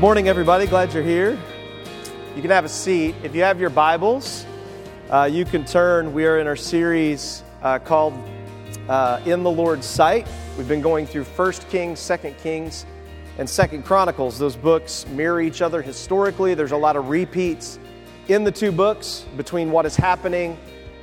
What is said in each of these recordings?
Good morning, everybody. Glad you're here. You can have a seat. If you have your Bibles, uh, you can turn. We are in our series uh, called uh, In the Lord's Sight. We've been going through 1 Kings, 2 Kings, and 2 Chronicles. Those books mirror each other historically. There's a lot of repeats in the two books between what is happening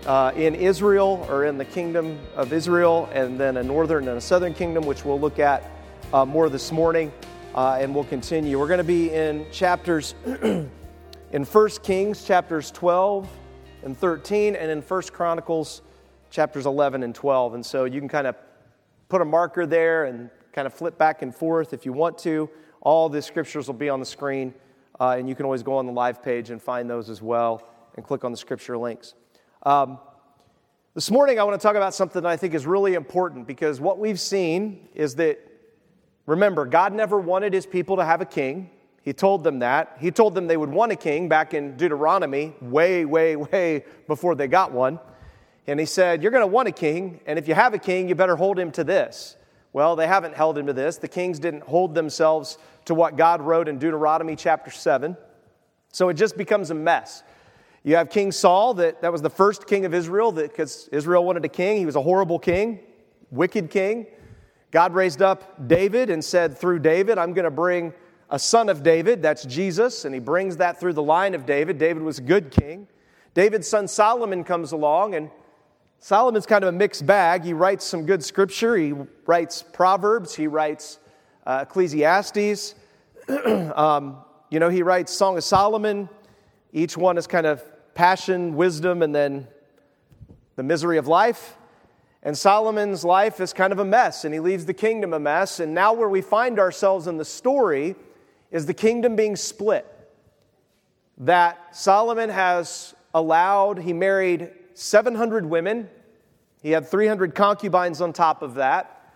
uh, in Israel or in the kingdom of Israel, and then a northern and a southern kingdom, which we'll look at uh, more this morning uh, and we'll continue. We're going to be in chapters, in 1 Kings, chapters 12 and 13, and in 1 Chronicles, chapters 11 and 12. And so you can kind of put a marker there and kind of flip back and forth if you want to. All the scriptures will be on the screen, uh, and you can always go on the live page and find those as well and click on the scripture links. Um, this morning, I want to talk about something that I think is really important because what we've seen is that Remember, God never wanted his people to have a king. He told them that. He told them they would want a king back in Deuteronomy, way, way, way before they got one. And he said, You're going to want a king, and if you have a king, you better hold him to this. Well, they haven't held him to this. The kings didn't hold themselves to what God wrote in Deuteronomy chapter 7. So it just becomes a mess. You have King Saul, that, that was the first king of Israel, because Israel wanted a king. He was a horrible king, wicked king. God raised up David and said, Through David, I'm going to bring a son of David, that's Jesus, and he brings that through the line of David. David was a good king. David's son Solomon comes along, and Solomon's kind of a mixed bag. He writes some good scripture, he writes Proverbs, he writes uh, Ecclesiastes. um, you know, he writes Song of Solomon. Each one is kind of passion, wisdom, and then the misery of life. And Solomon's life is kind of a mess, and he leaves the kingdom a mess. And now, where we find ourselves in the story is the kingdom being split. That Solomon has allowed, he married 700 women, he had 300 concubines on top of that.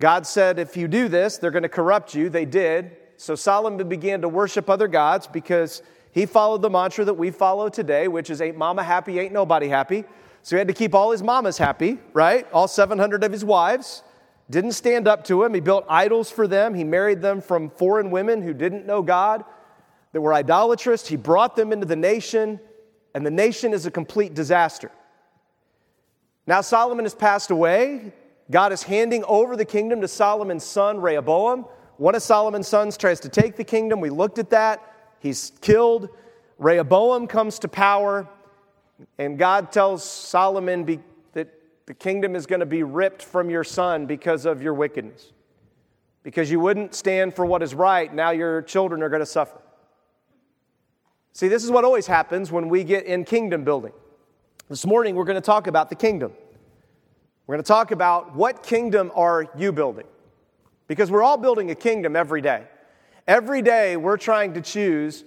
God said, If you do this, they're going to corrupt you. They did. So Solomon began to worship other gods because he followed the mantra that we follow today, which is ain't mama happy, ain't nobody happy. So he had to keep all his mamas happy, right? All 700 of his wives. Didn't stand up to him. He built idols for them. He married them from foreign women who didn't know God, that were idolatrous. He brought them into the nation, and the nation is a complete disaster. Now, Solomon has passed away. God is handing over the kingdom to Solomon's son, Rehoboam. One of Solomon's sons tries to take the kingdom. We looked at that. He's killed. Rehoboam comes to power. And God tells Solomon be, that the kingdom is going to be ripped from your son because of your wickedness. Because you wouldn't stand for what is right, now your children are going to suffer. See, this is what always happens when we get in kingdom building. This morning, we're going to talk about the kingdom. We're going to talk about what kingdom are you building? Because we're all building a kingdom every day. Every day, we're trying to choose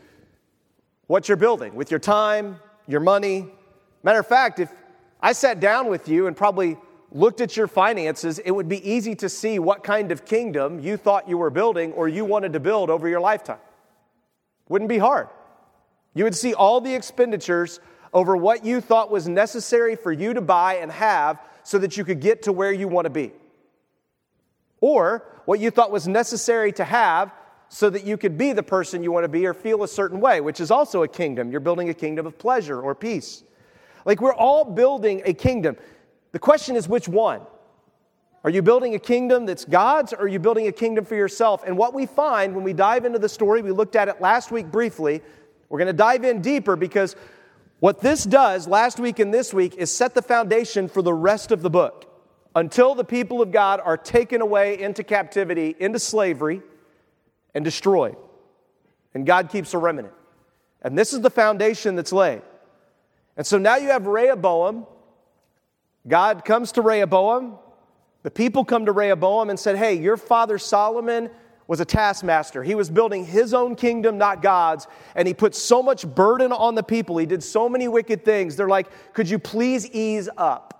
what you're building with your time, your money, Matter of fact, if I sat down with you and probably looked at your finances, it would be easy to see what kind of kingdom you thought you were building or you wanted to build over your lifetime. Wouldn't be hard. You would see all the expenditures over what you thought was necessary for you to buy and have so that you could get to where you want to be. Or what you thought was necessary to have so that you could be the person you want to be or feel a certain way, which is also a kingdom. You're building a kingdom of pleasure or peace. Like we're all building a kingdom. The question is which one? Are you building a kingdom that's God's or are you building a kingdom for yourself? And what we find when we dive into the story, we looked at it last week briefly. We're going to dive in deeper because what this does last week and this week is set the foundation for the rest of the book. Until the people of God are taken away into captivity, into slavery, and destroyed. And God keeps a remnant. And this is the foundation that's laid. And so now you have Rehoboam. God comes to Rehoboam. The people come to Rehoboam and said, Hey, your father Solomon was a taskmaster. He was building his own kingdom, not God's. And he put so much burden on the people. He did so many wicked things. They're like, Could you please ease up?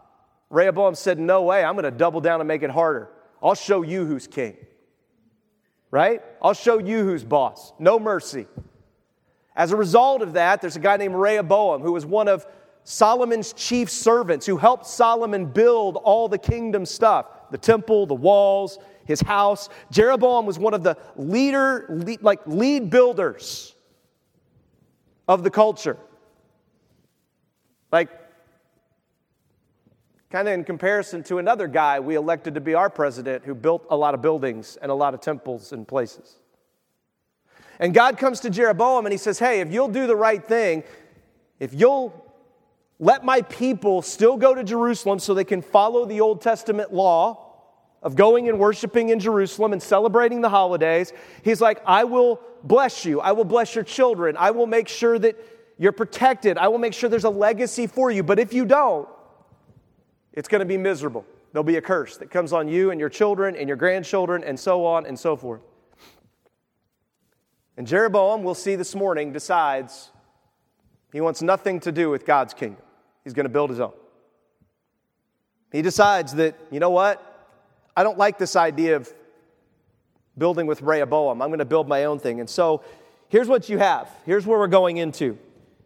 Rehoboam said, No way. I'm going to double down and make it harder. I'll show you who's king. Right? I'll show you who's boss. No mercy. As a result of that, there's a guy named Rehoboam who was one of Solomon's chief servants who helped Solomon build all the kingdom stuff the temple, the walls, his house. Jeroboam was one of the leader, lead, like lead builders of the culture. Like, kind of in comparison to another guy we elected to be our president who built a lot of buildings and a lot of temples and places. And God comes to Jeroboam and he says, Hey, if you'll do the right thing, if you'll let my people still go to Jerusalem so they can follow the Old Testament law of going and worshiping in Jerusalem and celebrating the holidays, he's like, I will bless you. I will bless your children. I will make sure that you're protected. I will make sure there's a legacy for you. But if you don't, it's going to be miserable. There'll be a curse that comes on you and your children and your grandchildren and so on and so forth. And Jeroboam, we'll see this morning, decides he wants nothing to do with God's kingdom. He's going to build his own. He decides that, you know what? I don't like this idea of building with Rehoboam. I'm going to build my own thing. And so here's what you have. Here's where we're going into.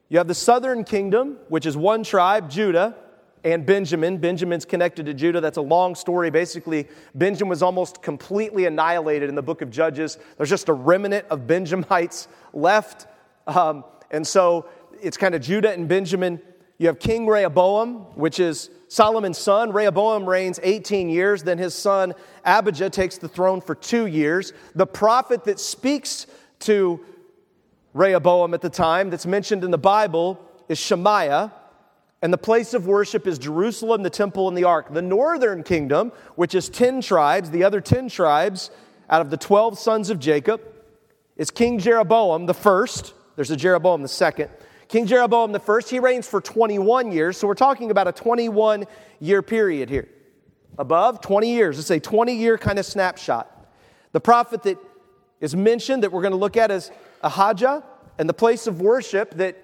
You have the southern kingdom, which is one tribe, Judah, and Benjamin. Benjamin's connected to Judah. That's a long story. Basically, Benjamin was almost completely annihilated in the book of Judges. There's just a remnant of Benjamites left. Um, and so it's kind of Judah and Benjamin. You have King Rehoboam, which is Solomon's son. Rehoboam reigns 18 years. Then his son Abijah takes the throne for two years. The prophet that speaks to Rehoboam at the time, that's mentioned in the Bible, is Shemaiah. And the place of worship is Jerusalem, the temple, and the ark. The northern kingdom, which is 10 tribes, the other 10 tribes out of the 12 sons of Jacob, is King Jeroboam the first. There's a Jeroboam the second. King Jeroboam the first, he reigns for 21 years. So we're talking about a 21 year period here. Above 20 years. It's a 20 year kind of snapshot. The prophet that is mentioned that we're going to look at is Ahijah, and the place of worship that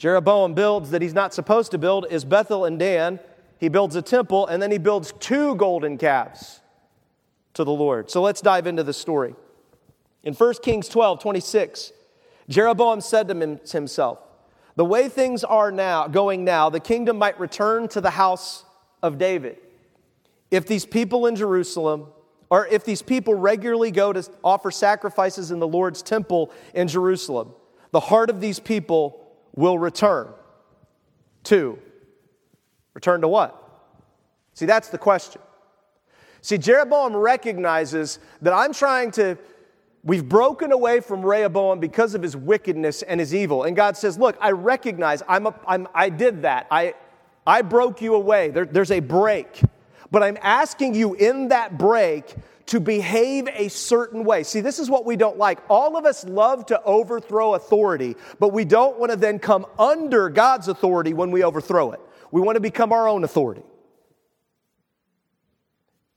Jeroboam builds that he's not supposed to build is Bethel and Dan. He builds a temple, and then he builds two golden calves to the Lord. So let's dive into the story. In 1 Kings 12, 26, Jeroboam said to himself, The way things are now, going now, the kingdom might return to the house of David. If these people in Jerusalem, or if these people regularly go to offer sacrifices in the Lord's temple in Jerusalem, the heart of these people will return to. Return to what? See, that's the question. See, Jeroboam recognizes that I'm trying to We've broken away from Rehoboam because of his wickedness and his evil. And God says, Look, I recognize I'm, a, I'm i did that. I, I broke you away. There, there's a break. But I'm asking you in that break to behave a certain way. See, this is what we don't like. All of us love to overthrow authority, but we don't want to then come under God's authority when we overthrow it. We want to become our own authority.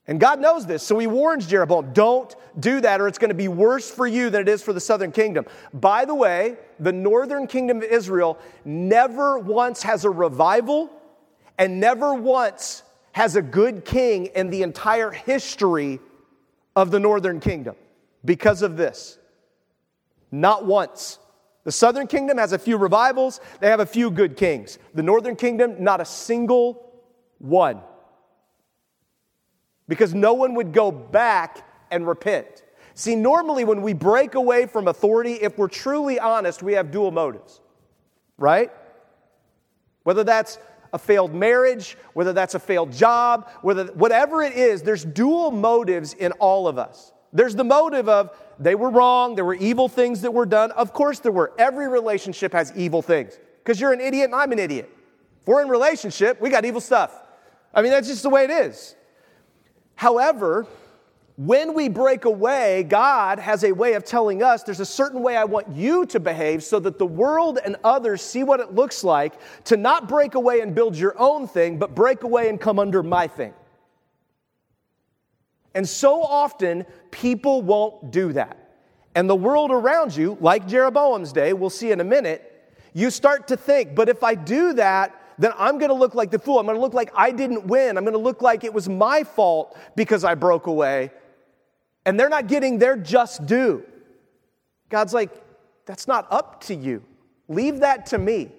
And God knows this, so he warns Jeroboam don't do that, or it's going to be worse for you than it is for the southern kingdom. By the way, the northern kingdom of Israel never once has a revival and never once has a good king in the entire history of the northern kingdom because of this. Not once. The southern kingdom has a few revivals, they have a few good kings. The northern kingdom, not a single one because no one would go back and repent. See, normally when we break away from authority, if we're truly honest, we have dual motives, right? Whether that's a failed marriage, whether that's a failed job, whether whatever it is, there's dual motives in all of us. There's the motive of they were wrong, there were evil things that were done. Of course there were. Every relationship has evil things. Because you're an idiot and I'm an idiot. If we're in relationship, we got evil stuff. I mean, that's just the way it is. However, when we break away, God has a way of telling us there's a certain way I want you to behave so that the world and others see what it looks like to not break away and build your own thing, but break away and come under my thing. And so often, people won't do that. And the world around you, like Jeroboam's day, we'll see in a minute, you start to think, but if I do that, then I'm going to look like the fool. I'm going to look like I didn't win. I'm going to look like it was my fault because I broke away. And they're not getting their just due. God's like, that's not up to you. Leave that to me.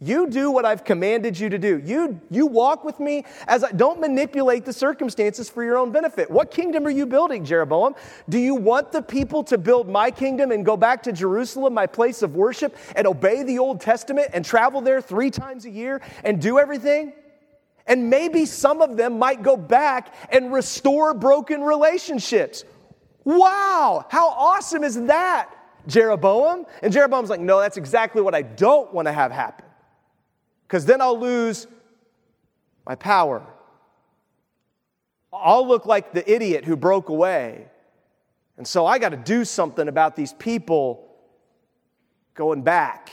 You do what I've commanded you to do. You, you walk with me as I don't manipulate the circumstances for your own benefit. What kingdom are you building, Jeroboam? Do you want the people to build my kingdom and go back to Jerusalem, my place of worship, and obey the Old Testament and travel there three times a year and do everything? And maybe some of them might go back and restore broken relationships. Wow, how awesome is that, Jeroboam? And Jeroboam's like, no, that's exactly what I don't want to have happen because then I'll lose my power. I'll look like the idiot who broke away. And so I got to do something about these people going back.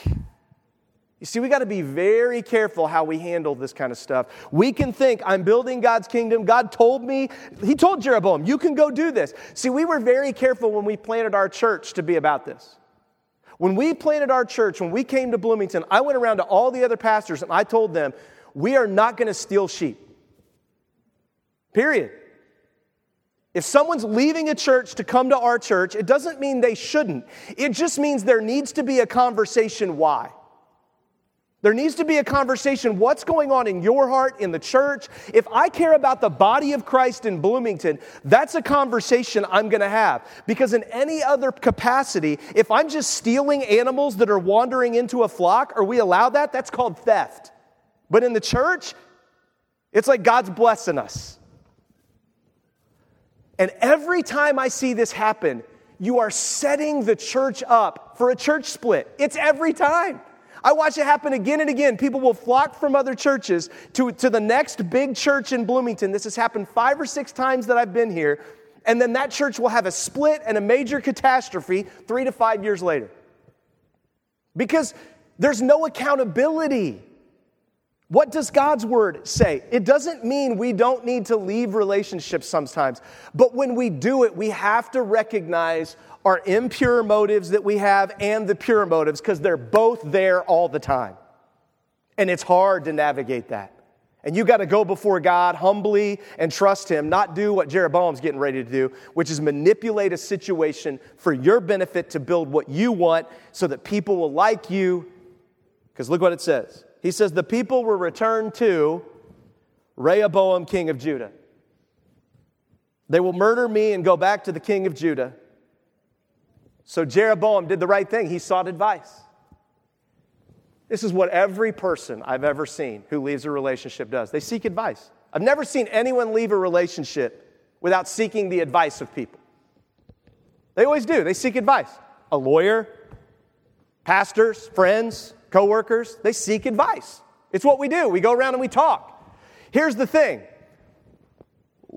You see, we got to be very careful how we handle this kind of stuff. We can think, I'm building God's kingdom. God told me, He told Jeroboam, you can go do this. See, we were very careful when we planted our church to be about this. When we planted our church, when we came to Bloomington, I went around to all the other pastors and I told them, we are not going to steal sheep. Period. If someone's leaving a church to come to our church, it doesn't mean they shouldn't. It just means there needs to be a conversation why. There needs to be a conversation what's going on in your heart, in the church. If I care about the body of Christ in Bloomington, that's a conversation I'm going to have. Because in any other capacity, if I'm just stealing animals that are wandering into a flock, or we allow that, that's called theft. But in the church, it's like God's blessing us. And every time I see this happen, you are setting the church up for a church split. It's every time. I watch it happen again and again. People will flock from other churches to, to the next big church in Bloomington. This has happened five or six times that I've been here. And then that church will have a split and a major catastrophe three to five years later. Because there's no accountability. What does God's word say? It doesn't mean we don't need to leave relationships sometimes, but when we do it, we have to recognize our impure motives that we have and the pure motives because they're both there all the time. And it's hard to navigate that. And you got to go before God humbly and trust Him, not do what Jeroboam's getting ready to do, which is manipulate a situation for your benefit to build what you want so that people will like you. Because look what it says. He says, The people were returned to Rehoboam, king of Judah. They will murder me and go back to the king of Judah. So Jeroboam did the right thing. He sought advice. This is what every person I've ever seen who leaves a relationship does. They seek advice. I've never seen anyone leave a relationship without seeking the advice of people. They always do. They seek advice. A lawyer, pastors, friends, coworkers, they seek advice. It's what we do. We go around and we talk. Here's the thing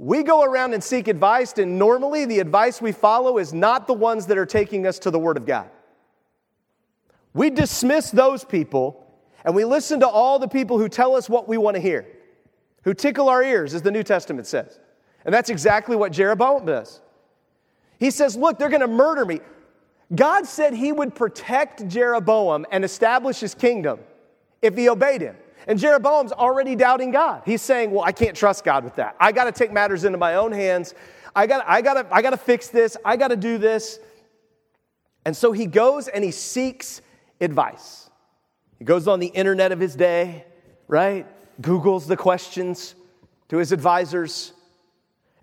we go around and seek advice, and normally the advice we follow is not the ones that are taking us to the Word of God. We dismiss those people and we listen to all the people who tell us what we want to hear, who tickle our ears, as the New Testament says. And that's exactly what Jeroboam does. He says, Look, they're going to murder me. God said he would protect Jeroboam and establish his kingdom if he obeyed him. And Jeroboam's already doubting God. He's saying, Well, I can't trust God with that. I got to take matters into my own hands. I got I to I got to fix this. I got to do this. And so he goes and he seeks advice. He goes on the internet of his day, right? Googles the questions to his advisors.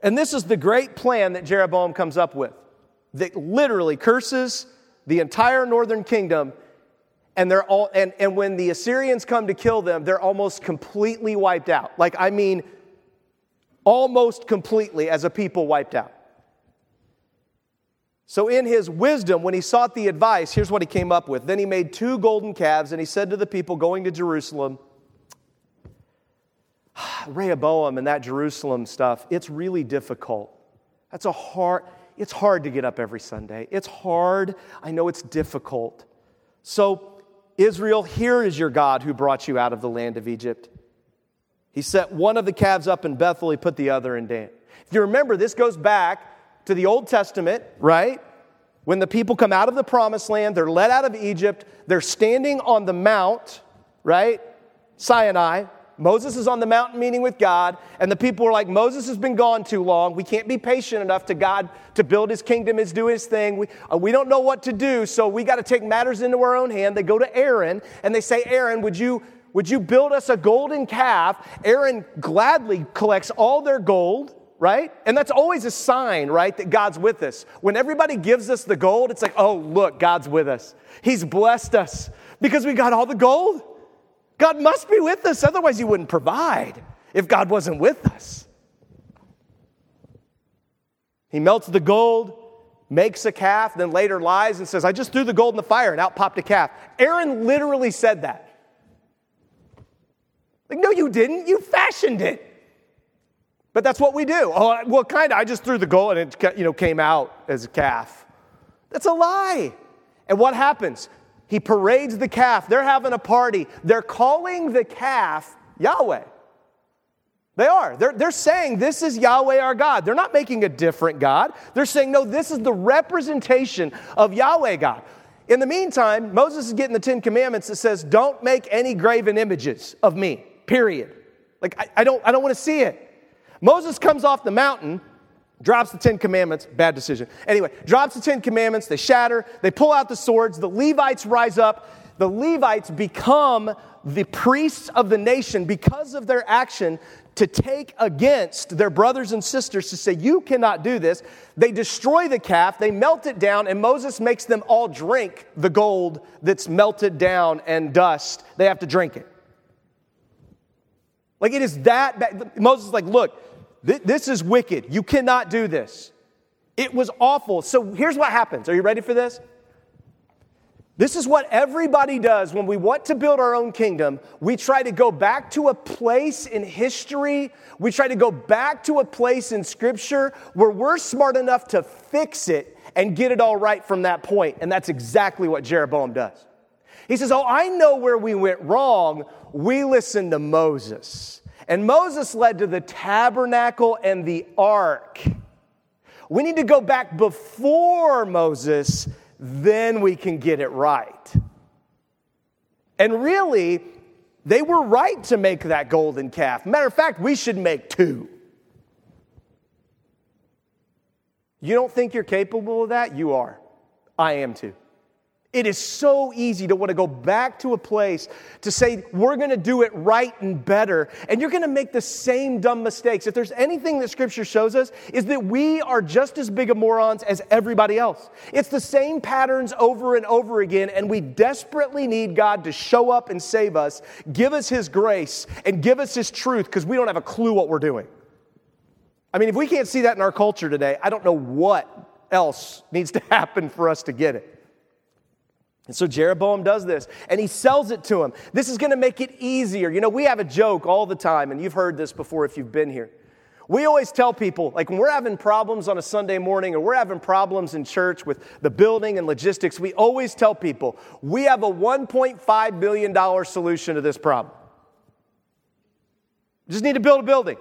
And this is the great plan that Jeroboam comes up with that literally curses the entire northern kingdom and they're all and, and when the assyrians come to kill them they're almost completely wiped out. Like i mean almost completely as a people wiped out. So in his wisdom when he sought the advice here's what he came up with. Then he made two golden calves and he said to the people going to jerusalem rehoboam and that jerusalem stuff it's really difficult. That's a hard it's hard to get up every sunday. It's hard. I know it's difficult. So Israel, here is your God who brought you out of the land of Egypt. He set one of the calves up in Bethel, he put the other in Dan. If you remember, this goes back to the Old Testament, right? When the people come out of the promised land, they're led out of Egypt, they're standing on the mount, right? Sinai, Moses is on the mountain meeting with God, and the people are like, Moses has been gone too long. We can't be patient enough to God to build his kingdom, is do his thing. We, uh, we don't know what to do, so we got to take matters into our own hand. They go to Aaron and they say, Aaron, would you, Would you build us a golden calf? Aaron gladly collects all their gold, right? And that's always a sign, right, that God's with us. When everybody gives us the gold, it's like, oh, look, God's with us. He's blessed us because we got all the gold. God must be with us, otherwise, He wouldn't provide if God wasn't with us. He melts the gold, makes a calf, then later lies and says, I just threw the gold in the fire and out popped a calf. Aaron literally said that. Like, no, you didn't. You fashioned it. But that's what we do. Oh, well, kind of. I just threw the gold and it you know, came out as a calf. That's a lie. And what happens? He parades the calf. They're having a party. They're calling the calf Yahweh. They are. They're, they're saying this is Yahweh our God. They're not making a different God. They're saying, no, this is the representation of Yahweh God. In the meantime, Moses is getting the Ten Commandments that says, don't make any graven images of me, period. Like, I, I don't, I don't want to see it. Moses comes off the mountain, drops the Ten Commandments, bad decision. Anyway, drops the Ten Commandments, they shatter, they pull out the swords, the Levites rise up, the Levites become the priests of the nation because of their action to take against their brothers and sisters to say, You cannot do this. They destroy the calf, they melt it down, and Moses makes them all drink the gold that's melted down and dust. They have to drink it. Like it is that bad. Moses is like, Look, th- this is wicked. You cannot do this. It was awful. So here's what happens. Are you ready for this? This is what everybody does when we want to build our own kingdom. We try to go back to a place in history, we try to go back to a place in scripture where we're smart enough to fix it and get it all right from that point. And that's exactly what Jeroboam does. He says, Oh, I know where we went wrong. We listened to Moses. And Moses led to the tabernacle and the ark. We need to go back before Moses then we can get it right. And really, they were right to make that golden calf. Matter of fact, we should make two. You don't think you're capable of that? You are. I am too. It is so easy to want to go back to a place to say, we're going to do it right and better, and you're going to make the same dumb mistakes. If there's anything that Scripture shows us, is that we are just as big of morons as everybody else. It's the same patterns over and over again, and we desperately need God to show up and save us, give us His grace, and give us His truth because we don't have a clue what we're doing. I mean, if we can't see that in our culture today, I don't know what else needs to happen for us to get it. And so Jeroboam does this and he sells it to him. This is going to make it easier. You know, we have a joke all the time, and you've heard this before if you've been here. We always tell people, like when we're having problems on a Sunday morning or we're having problems in church with the building and logistics, we always tell people, we have a $1.5 billion solution to this problem. Just need to build a building.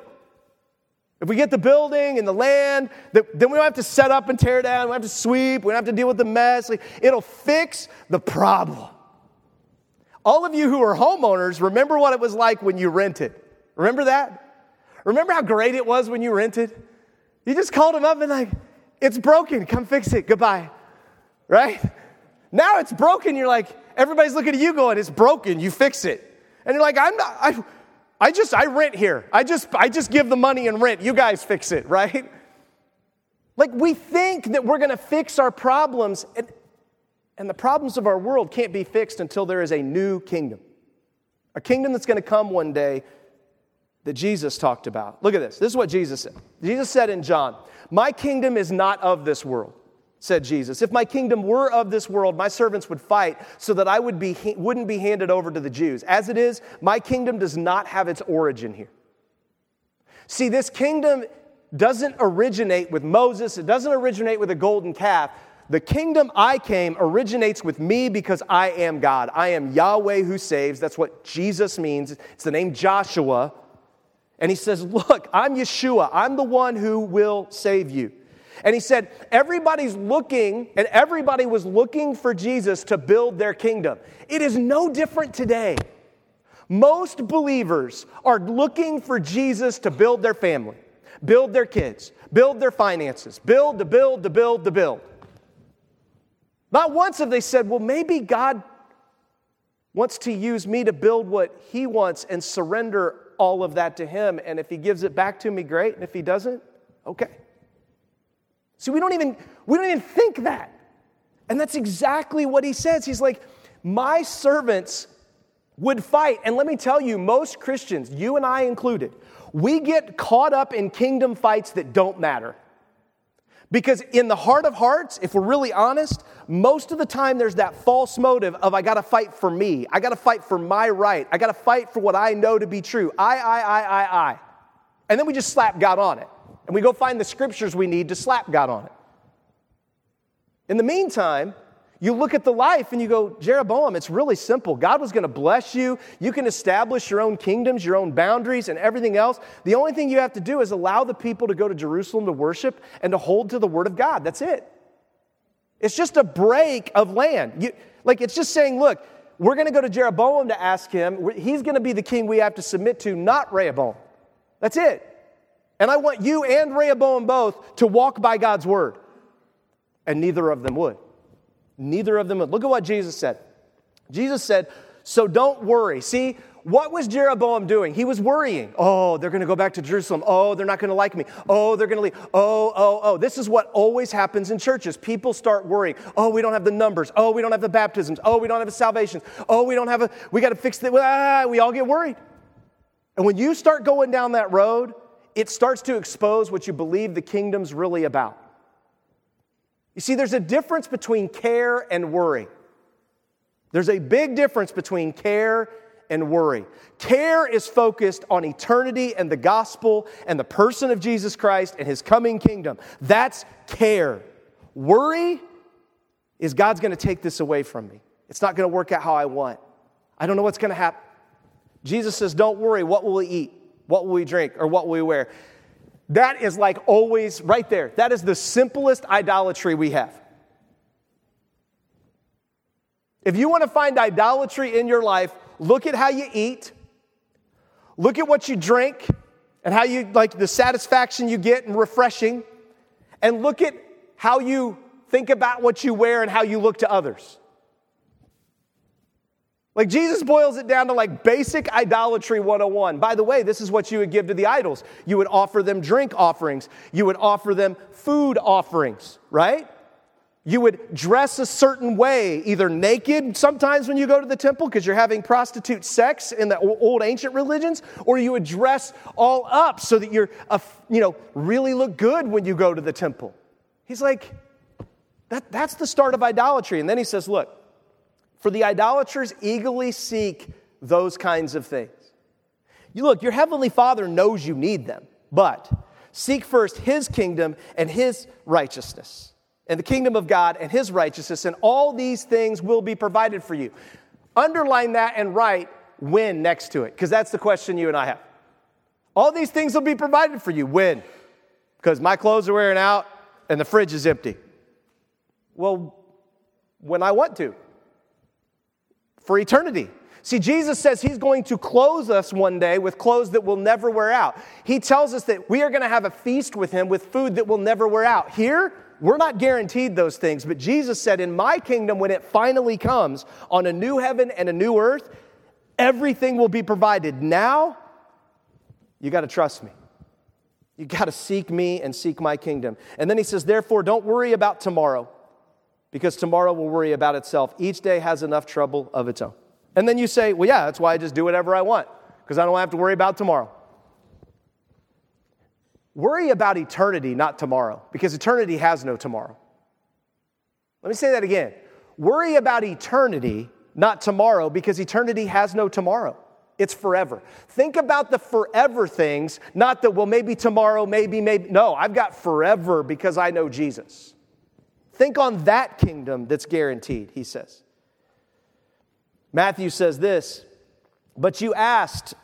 If we get the building and the land, then we don't have to set up and tear down. We don't have to sweep. We don't have to deal with the mess. It'll fix the problem. All of you who are homeowners, remember what it was like when you rented. Remember that? Remember how great it was when you rented? You just called them up and like, it's broken. Come fix it. Goodbye. Right? Now it's broken. You're like, everybody's looking at you going, it's broken. You fix it. And you're like, I'm not, I, I just, I rent here. I just, I just give the money and rent. You guys fix it, right? Like we think that we're going to fix our problems, and, and the problems of our world can't be fixed until there is a new kingdom. A kingdom that's going to come one day that Jesus talked about. Look at this. This is what Jesus said. Jesus said in John, My kingdom is not of this world said Jesus. If my kingdom were of this world, my servants would fight so that I would be, wouldn't be handed over to the Jews. As it is, my kingdom does not have its origin here. See, this kingdom doesn't originate with Moses, it doesn't originate with a golden calf. The kingdom I came originates with me because I am God. I am Yahweh who saves. That's what Jesus means. It's the name Joshua. And he says, Look, I'm Yeshua. I'm the one who will save you. And he said, Everybody's looking, and everybody was looking for Jesus to build their kingdom. It is no different today. Most believers are looking for Jesus to build their family, build their kids, build their finances, build to build to build to build. Not once have they said, Well, maybe God wants to use me to build what he wants and surrender all of that to him. And if he gives it back to me, great. And if he doesn't, okay. See, we don't even we don't even think that. And that's exactly what he says. He's like, My servants would fight. And let me tell you, most Christians, you and I included, we get caught up in kingdom fights that don't matter. Because in the heart of hearts, if we're really honest, most of the time there's that false motive of I gotta fight for me. I gotta fight for my right. I gotta fight for what I know to be true. I, I, I, I, I. And then we just slap God on it. And we go find the scriptures we need to slap God on it. In the meantime, you look at the life and you go, Jeroboam, it's really simple. God was going to bless you. You can establish your own kingdoms, your own boundaries, and everything else. The only thing you have to do is allow the people to go to Jerusalem to worship and to hold to the word of God. That's it. It's just a break of land. You, like, it's just saying, look, we're going to go to Jeroboam to ask him. He's going to be the king we have to submit to, not Rehoboam. That's it. And I want you and Rehoboam both to walk by God's word. And neither of them would. Neither of them would. Look at what Jesus said. Jesus said, So don't worry. See, what was Jeroboam doing? He was worrying. Oh, they're going to go back to Jerusalem. Oh, they're not going to like me. Oh, they're going to leave. Oh, oh, oh. This is what always happens in churches. People start worrying. Oh, we don't have the numbers. Oh, we don't have the baptisms. Oh, we don't have the salvations. Oh, we don't have a, we got to fix it. Ah, we all get worried. And when you start going down that road, it starts to expose what you believe the kingdom's really about. You see, there's a difference between care and worry. There's a big difference between care and worry. Care is focused on eternity and the gospel and the person of Jesus Christ and his coming kingdom. That's care. Worry is God's going to take this away from me. It's not going to work out how I want. I don't know what's going to happen. Jesus says, Don't worry, what will we eat? What will we drink? Or what will we wear? That is like always right there. That is the simplest idolatry we have. If you want to find idolatry in your life, look at how you eat, look at what you drink, and how you like the satisfaction you get and refreshing, and look at how you think about what you wear and how you look to others. Like Jesus boils it down to like basic idolatry 101. By the way, this is what you would give to the idols. You would offer them drink offerings, you would offer them food offerings, right? You would dress a certain way, either naked sometimes when you go to the temple because you're having prostitute sex in the old ancient religions, or you would dress all up so that you're, you know, really look good when you go to the temple. He's like, that, that's the start of idolatry. And then he says, look, for the idolaters eagerly seek those kinds of things. You look, your heavenly Father knows you need them, but seek first his kingdom and his righteousness, and the kingdom of God and his righteousness, and all these things will be provided for you. Underline that and write when next to it, because that's the question you and I have. All these things will be provided for you. When? Because my clothes are wearing out and the fridge is empty. Well, when I want to for eternity. See, Jesus says he's going to clothe us one day with clothes that will never wear out. He tells us that we are going to have a feast with him with food that will never wear out. Here, we're not guaranteed those things, but Jesus said, In my kingdom, when it finally comes on a new heaven and a new earth, everything will be provided. Now, you got to trust me. You got to seek me and seek my kingdom. And then he says, Therefore, don't worry about tomorrow because tomorrow will worry about itself. Each day has enough trouble of its own. And then you say, well, yeah, that's why I just do whatever I want, because I don't have to worry about tomorrow. Worry about eternity, not tomorrow, because eternity has no tomorrow. Let me say that again. Worry about eternity, not tomorrow, because eternity has no tomorrow. It's forever. Think about the forever things, not the, well, maybe tomorrow, maybe, maybe. No, I've got forever because I know Jesus. Think on that kingdom that's guaranteed, he says. Matthew says this, but you asked,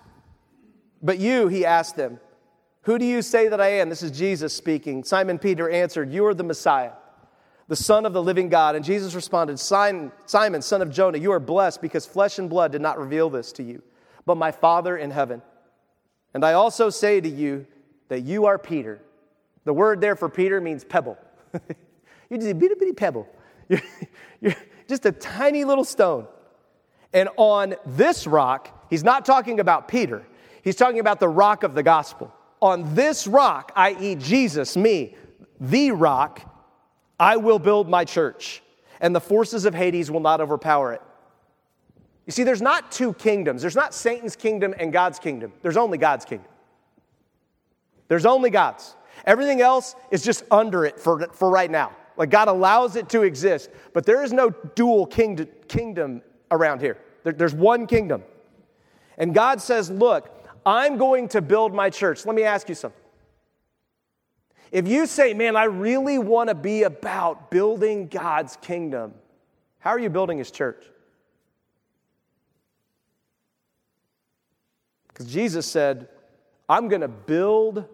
but you, he asked them, who do you say that I am? This is Jesus speaking. Simon Peter answered, You are the Messiah, the Son of the living God. And Jesus responded, Simon, son of Jonah, you are blessed because flesh and blood did not reveal this to you, but my Father in heaven. And I also say to you that you are Peter. The word there for Peter means pebble. You're just a bitty bitty pebble. You're, you're just a tiny little stone. And on this rock, he's not talking about Peter, he's talking about the rock of the gospel. On this rock, i.e., Jesus, me, the rock, I will build my church, and the forces of Hades will not overpower it. You see, there's not two kingdoms. There's not Satan's kingdom and God's kingdom. There's only God's kingdom. There's only God's. Everything else is just under it for, for right now. Like God allows it to exist, but there is no dual kingdom, around here. There, there's one kingdom. And God says, Look, I'm going to build my church. Let me ask you something. If you say, Man, I really want to be about building God's kingdom, how are you building his church? Because Jesus said, I'm going to build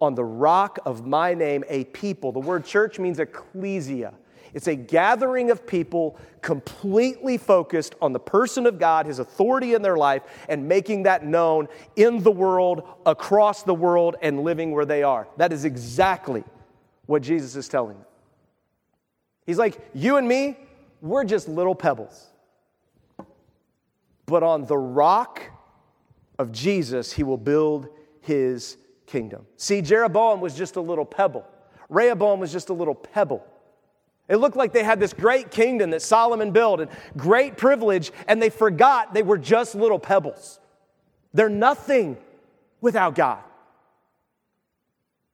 on the rock of my name a people. The word church means ecclesia. It's a gathering of people completely focused on the person of God, His authority in their life, and making that known in the world, across the world, and living where they are. That is exactly what Jesus is telling them. He's like, You and me, we're just little pebbles. But on the rock of Jesus, He will build His kingdom. See, Jeroboam was just a little pebble, Rehoboam was just a little pebble. It looked like they had this great kingdom that Solomon built and great privilege, and they forgot they were just little pebbles. They're nothing without God.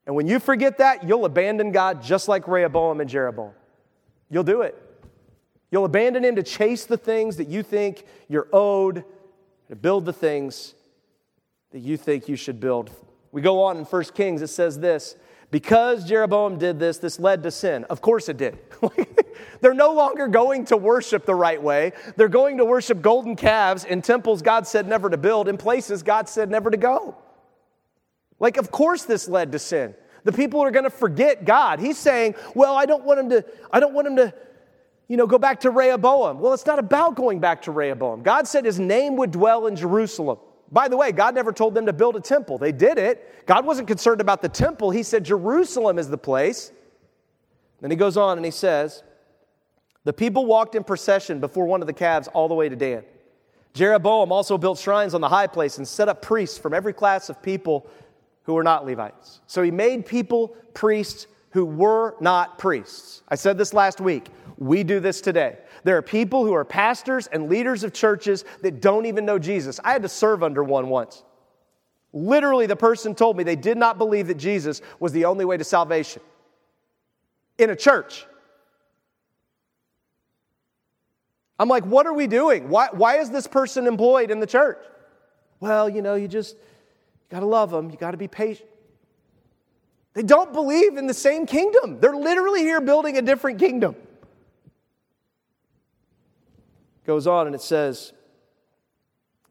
And when you forget that, you'll abandon God just like Rehoboam and Jeroboam. You'll do it. You'll abandon Him to chase the things that you think you're owed, to build the things that you think you should build. We go on in 1 Kings, it says this because Jeroboam did this, this led to sin. Of course it did. They're no longer going to worship the right way. They're going to worship golden calves in temples God said never to build, in places God said never to go. Like, of course, this led to sin. The people are going to forget God. He's saying, Well, I don't want him to, I don't want him to, you know, go back to Rehoboam. Well, it's not about going back to Rehoboam. God said his name would dwell in Jerusalem. By the way, God never told them to build a temple. They did it. God wasn't concerned about the temple. He said Jerusalem is the place. Then he goes on and he says, The people walked in procession before one of the calves all the way to Dan. Jeroboam also built shrines on the high place and set up priests from every class of people who were not Levites. So he made people priests who were not priests. I said this last week. We do this today. There are people who are pastors and leaders of churches that don't even know Jesus. I had to serve under one once. Literally, the person told me they did not believe that Jesus was the only way to salvation in a church. I'm like, what are we doing? Why, why is this person employed in the church? Well, you know, you just you got to love them, you got to be patient. They don't believe in the same kingdom. They're literally here building a different kingdom goes on and it says,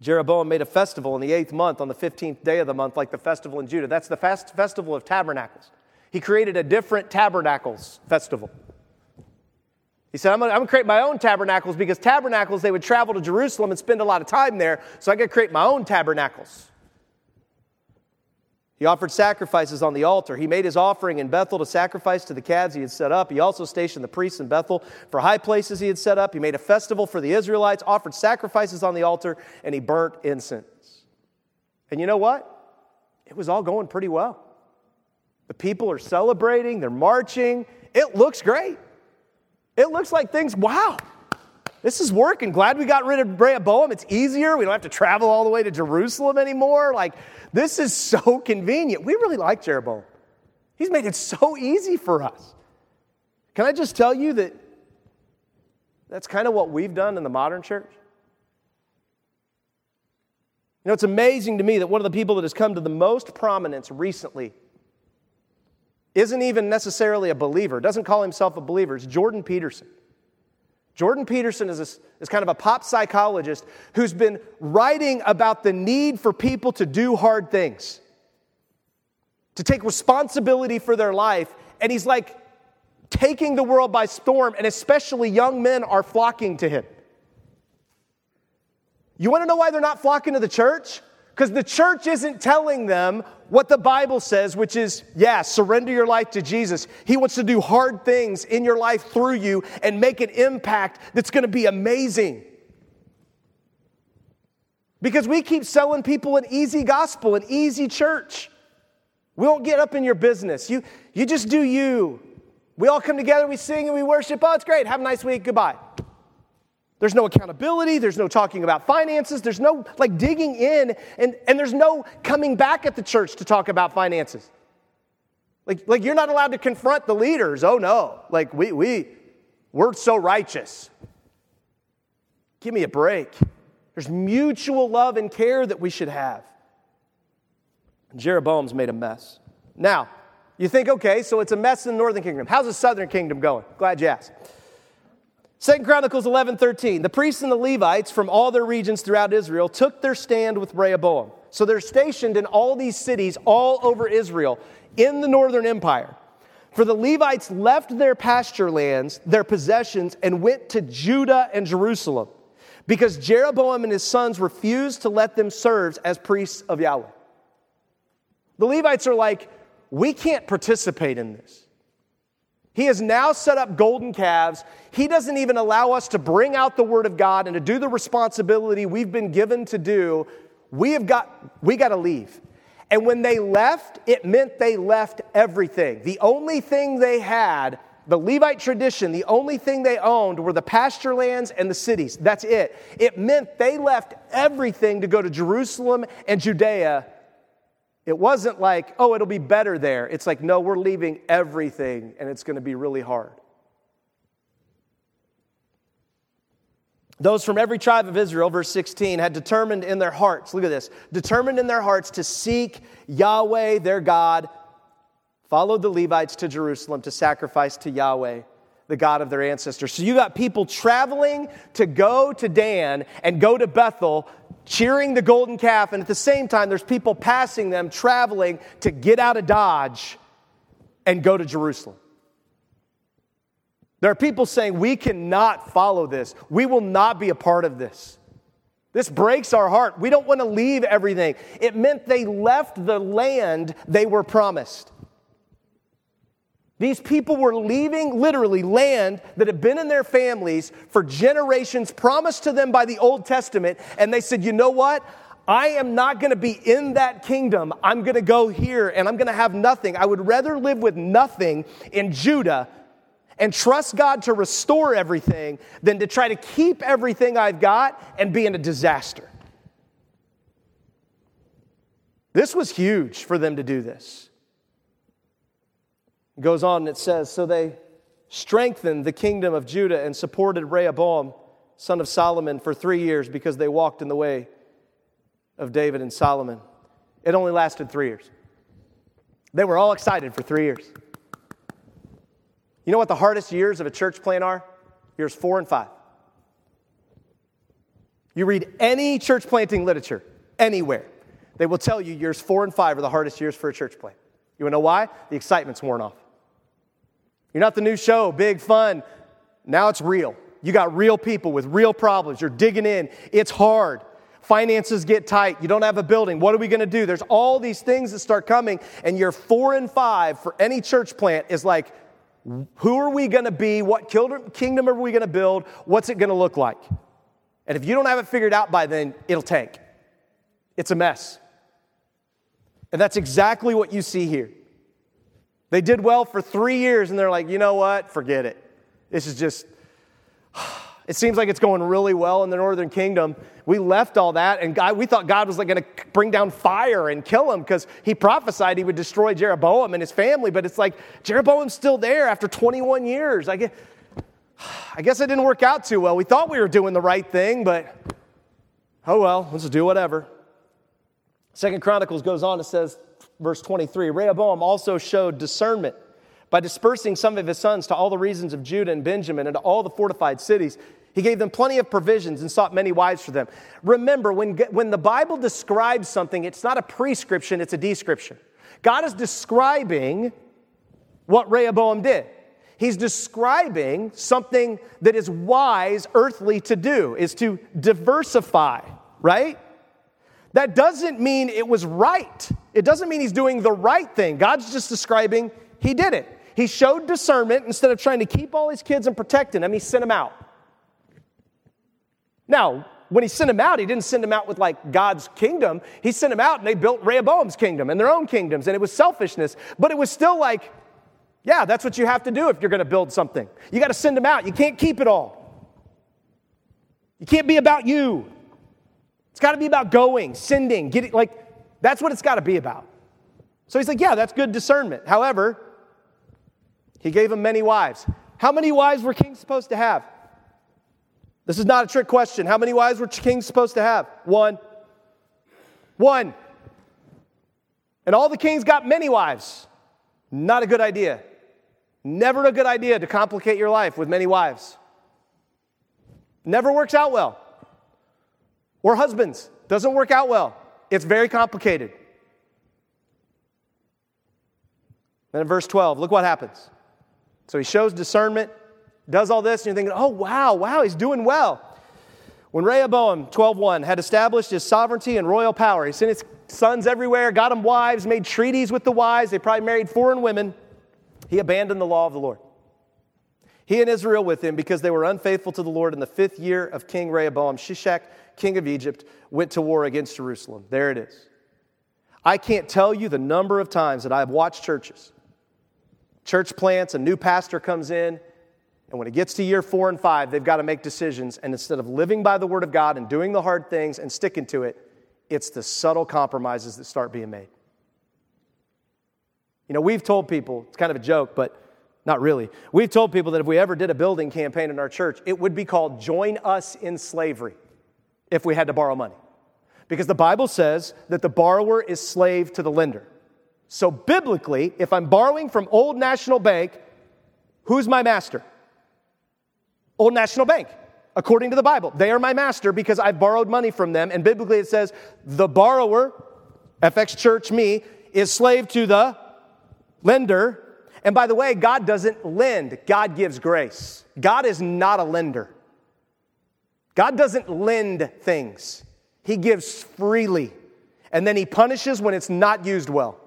Jeroboam made a festival in the eighth month on the 15th day of the month, like the festival in Judah. That's the fast festival of tabernacles. He created a different tabernacles festival. He said, I'm going to create my own tabernacles because tabernacles, they would travel to Jerusalem and spend a lot of time there, so I got to create my own tabernacles. He offered sacrifices on the altar. He made his offering in Bethel to sacrifice to the calves he had set up. He also stationed the priests in Bethel for high places he had set up. He made a festival for the Israelites, offered sacrifices on the altar, and he burnt incense. And you know what? It was all going pretty well. The people are celebrating, they're marching. It looks great. It looks like things, wow, this is working. Glad we got rid of Rehoboam. It's easier. We don't have to travel all the way to Jerusalem anymore. Like, this is so convenient. We really like Jeroboam. He's made it so easy for us. Can I just tell you that that's kind of what we've done in the modern church? You know, it's amazing to me that one of the people that has come to the most prominence recently isn't even necessarily a believer, doesn't call himself a believer. It's Jordan Peterson. Jordan Peterson is, a, is kind of a pop psychologist who's been writing about the need for people to do hard things, to take responsibility for their life. And he's like taking the world by storm, and especially young men are flocking to him. You want to know why they're not flocking to the church? Because the church isn't telling them what the Bible says, which is, yeah, surrender your life to Jesus. He wants to do hard things in your life through you and make an impact that's going to be amazing. Because we keep selling people an easy gospel, an easy church. We won't get up in your business. You, you just do you. We all come together, we sing and we worship. Oh, it's great. Have a nice week. Goodbye. There's no accountability. There's no talking about finances. There's no like digging in, and, and there's no coming back at the church to talk about finances. Like, like you're not allowed to confront the leaders. Oh no. Like we we we're so righteous. Give me a break. There's mutual love and care that we should have. Jeroboam's made a mess. Now, you think, okay, so it's a mess in the northern kingdom. How's the southern kingdom going? Glad you asked. Second Chronicles 11 13. The priests and the Levites from all their regions throughout Israel took their stand with Rehoboam. So they're stationed in all these cities all over Israel in the northern empire. For the Levites left their pasture lands, their possessions, and went to Judah and Jerusalem because Jeroboam and his sons refused to let them serve as priests of Yahweh. The Levites are like, we can't participate in this. He has now set up golden calves. He doesn't even allow us to bring out the word of God and to do the responsibility we've been given to do. We have got we got to leave. And when they left, it meant they left everything. The only thing they had, the Levite tradition, the only thing they owned were the pasture lands and the cities. That's it. It meant they left everything to go to Jerusalem and Judea it wasn't like, oh, it'll be better there. It's like, no, we're leaving everything and it's going to be really hard. Those from every tribe of Israel, verse 16, had determined in their hearts, look at this, determined in their hearts to seek Yahweh, their God, followed the Levites to Jerusalem to sacrifice to Yahweh, the God of their ancestors. So you got people traveling to go to Dan and go to Bethel cheering the golden calf, and at the same time, there's people passing them traveling to get out of Dodge and go to Jerusalem. There are people saying, We cannot follow this. We will not be a part of this. This breaks our heart. We don't want to leave everything. It meant they left the land they were promised. These people were leaving literally land that had been in their families for generations, promised to them by the Old Testament, and they said, You know what? I am not going to be in that kingdom. I'm going to go here and I'm going to have nothing. I would rather live with nothing in Judah and trust God to restore everything than to try to keep everything I've got and be in a disaster. This was huge for them to do this. It goes on and it says, So they strengthened the kingdom of Judah and supported Rehoboam, son of Solomon, for three years because they walked in the way of David and Solomon. It only lasted three years. They were all excited for three years. You know what the hardest years of a church plan are? Years four and five. You read any church planting literature, anywhere, they will tell you years four and five are the hardest years for a church plant. You wanna know why? The excitement's worn off. You're not the new show, big fun. Now it's real. You got real people with real problems. You're digging in. It's hard. Finances get tight. You don't have a building. What are we going to do? There's all these things that start coming, and you're four and five for any church plant is like, who are we going to be? What kingdom are we going to build? What's it going to look like? And if you don't have it figured out by then, it'll tank. It's a mess. And that's exactly what you see here. They did well for three years and they're like, you know what? Forget it. This is just, it seems like it's going really well in the northern kingdom. We left all that and God, we thought God was like going to bring down fire and kill him because he prophesied he would destroy Jeroboam and his family. But it's like Jeroboam's still there after 21 years. I guess, I guess it didn't work out too well. We thought we were doing the right thing, but oh well, let's do whatever. Second Chronicles goes on, and says, verse 23 Rehoboam also showed discernment by dispersing some of his sons to all the regions of Judah and Benjamin and to all the fortified cities. He gave them plenty of provisions and sought many wives for them. Remember, when, when the Bible describes something, it's not a prescription, it's a description. God is describing what Rehoboam did. He's describing something that is wise earthly to do, is to diversify, right? That doesn't mean it was right. It doesn't mean he's doing the right thing. God's just describing he did it. He showed discernment instead of trying to keep all his kids and protecting them, he sent them out. Now, when he sent them out, he didn't send them out with like God's kingdom. He sent them out and they built Rehoboam's kingdom and their own kingdoms, and it was selfishness. But it was still like, yeah, that's what you have to do if you're going to build something. You got to send them out. You can't keep it all. You can't be about you. It's got to be about going, sending, getting, like, that's what it's got to be about. So he's like, yeah, that's good discernment. However, he gave him many wives. How many wives were kings supposed to have? This is not a trick question. How many wives were kings supposed to have? One. One. And all the kings got many wives. Not a good idea. Never a good idea to complicate your life with many wives. Never works out well. Or husbands, doesn't work out well. It's very complicated. Then in verse 12, look what happens. So he shows discernment, does all this, and you're thinking, oh, wow, wow, he's doing well. When Rehoboam, 12.1, had established his sovereignty and royal power, he sent his sons everywhere, got them wives, made treaties with the wives. They probably married foreign women. He abandoned the law of the Lord. He and Israel with him, because they were unfaithful to the Lord in the fifth year of King Rehoboam, Shishak, king of Egypt, went to war against Jerusalem. There it is. I can't tell you the number of times that I've watched churches. Church plants, a new pastor comes in, and when it gets to year four and five, they've got to make decisions. And instead of living by the word of God and doing the hard things and sticking to it, it's the subtle compromises that start being made. You know, we've told people, it's kind of a joke, but not really. We've told people that if we ever did a building campaign in our church, it would be called Join Us in Slavery if we had to borrow money. Because the Bible says that the borrower is slave to the lender. So, biblically, if I'm borrowing from Old National Bank, who's my master? Old National Bank, according to the Bible. They are my master because I've borrowed money from them. And biblically, it says the borrower, FX Church, me, is slave to the lender and by the way, God doesn't lend, God gives grace. God is not a lender. God doesn't lend things, He gives freely. And then He punishes when it's not used well.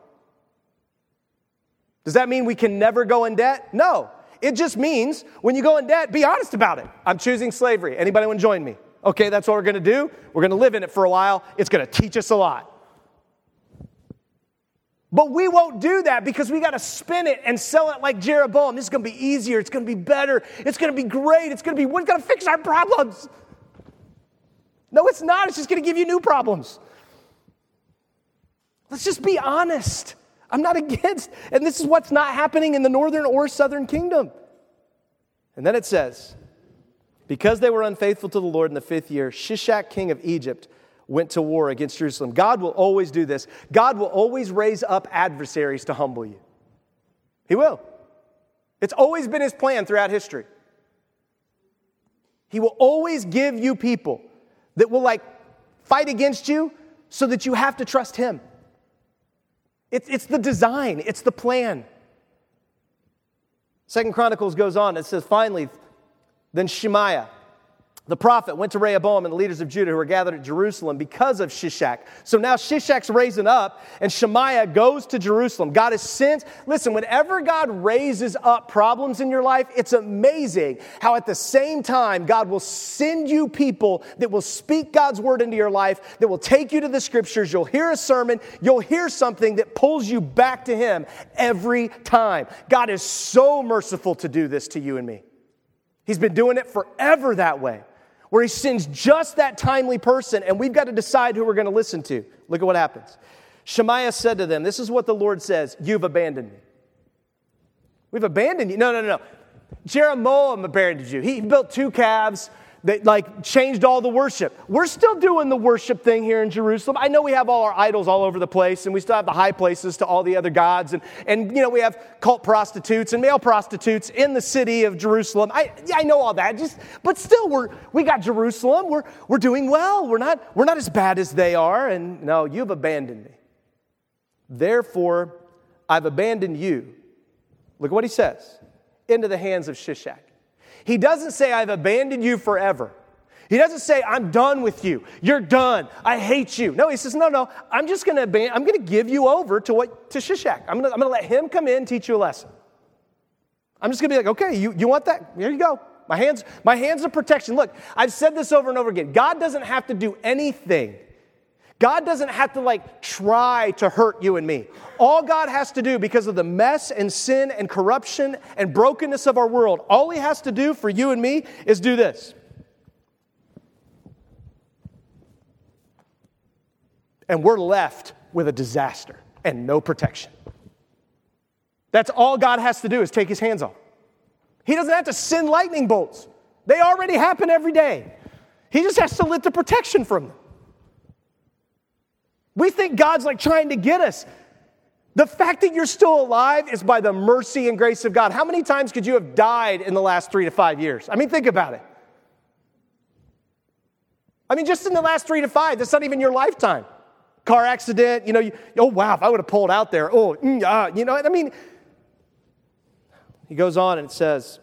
Does that mean we can never go in debt? No. It just means when you go in debt, be honest about it. I'm choosing slavery. Anybody want to join me? Okay, that's what we're going to do. We're going to live in it for a while. It's going to teach us a lot. But we won't do that because we got to spin it and sell it like Jeroboam. This is going to be easier. It's going to be better. It's going to be great. It's going to be, we're going to fix our problems. No, it's not. It's just going to give you new problems. Let's just be honest. I'm not against, and this is what's not happening in the northern or southern kingdom. And then it says, because they were unfaithful to the Lord in the fifth year, Shishak, king of Egypt, went to war against Jerusalem. God will always do this. God will always raise up adversaries to humble you. He will. It's always been his plan throughout history. He will always give you people that will like fight against you so that you have to trust him. It's, it's the design, it's the plan. Second Chronicles goes on, it says, finally, then Shemaiah the prophet went to Rehoboam and the leaders of Judah who were gathered at Jerusalem because of Shishak. So now Shishak's raising up and Shemaiah goes to Jerusalem. God has sent, listen, whenever God raises up problems in your life, it's amazing how at the same time God will send you people that will speak God's word into your life, that will take you to the scriptures. You'll hear a sermon, you'll hear something that pulls you back to Him every time. God is so merciful to do this to you and me. He's been doing it forever that way where he sends just that timely person, and we've got to decide who we're going to listen to. Look at what happens. Shemaiah said to them, This is what the Lord says You've abandoned me. We've abandoned you. No, no, no. Jeroboam abandoned you. He built two calves that like changed all the worship. We're still doing the worship thing here in Jerusalem. I know we have all our idols all over the place and we still have the high places to all the other gods and, and you know we have cult prostitutes and male prostitutes in the city of Jerusalem. I, I know all that. Just but still we're we got Jerusalem. We're we're doing well. We're not we're not as bad as they are and no, you've abandoned me. Therefore I've abandoned you. Look at what he says. Into the hands of Shishak. He doesn't say, I've abandoned you forever. He doesn't say, I'm done with you. You're done. I hate you. No, he says, no, no, I'm just going to abandon, I'm going to give you over to what, to Shishak. I'm going to, let him come in, teach you a lesson. I'm just going to be like, okay, you, you want that? Here you go. My hands, my hands of protection. Look, I've said this over and over again. God doesn't have to do anything. God doesn't have to like try to hurt you and me. All God has to do because of the mess and sin and corruption and brokenness of our world, all He has to do for you and me is do this. And we're left with a disaster and no protection. That's all God has to do is take His hands off. He doesn't have to send lightning bolts, they already happen every day. He just has to lift the protection from them. We think God's like trying to get us. The fact that you're still alive is by the mercy and grace of God. How many times could you have died in the last three to five years? I mean, think about it. I mean, just in the last three to five, that's not even your lifetime. Car accident, you know, you, oh wow, if I would have pulled out there, oh, mm, uh, you know, I mean, he goes on and it says,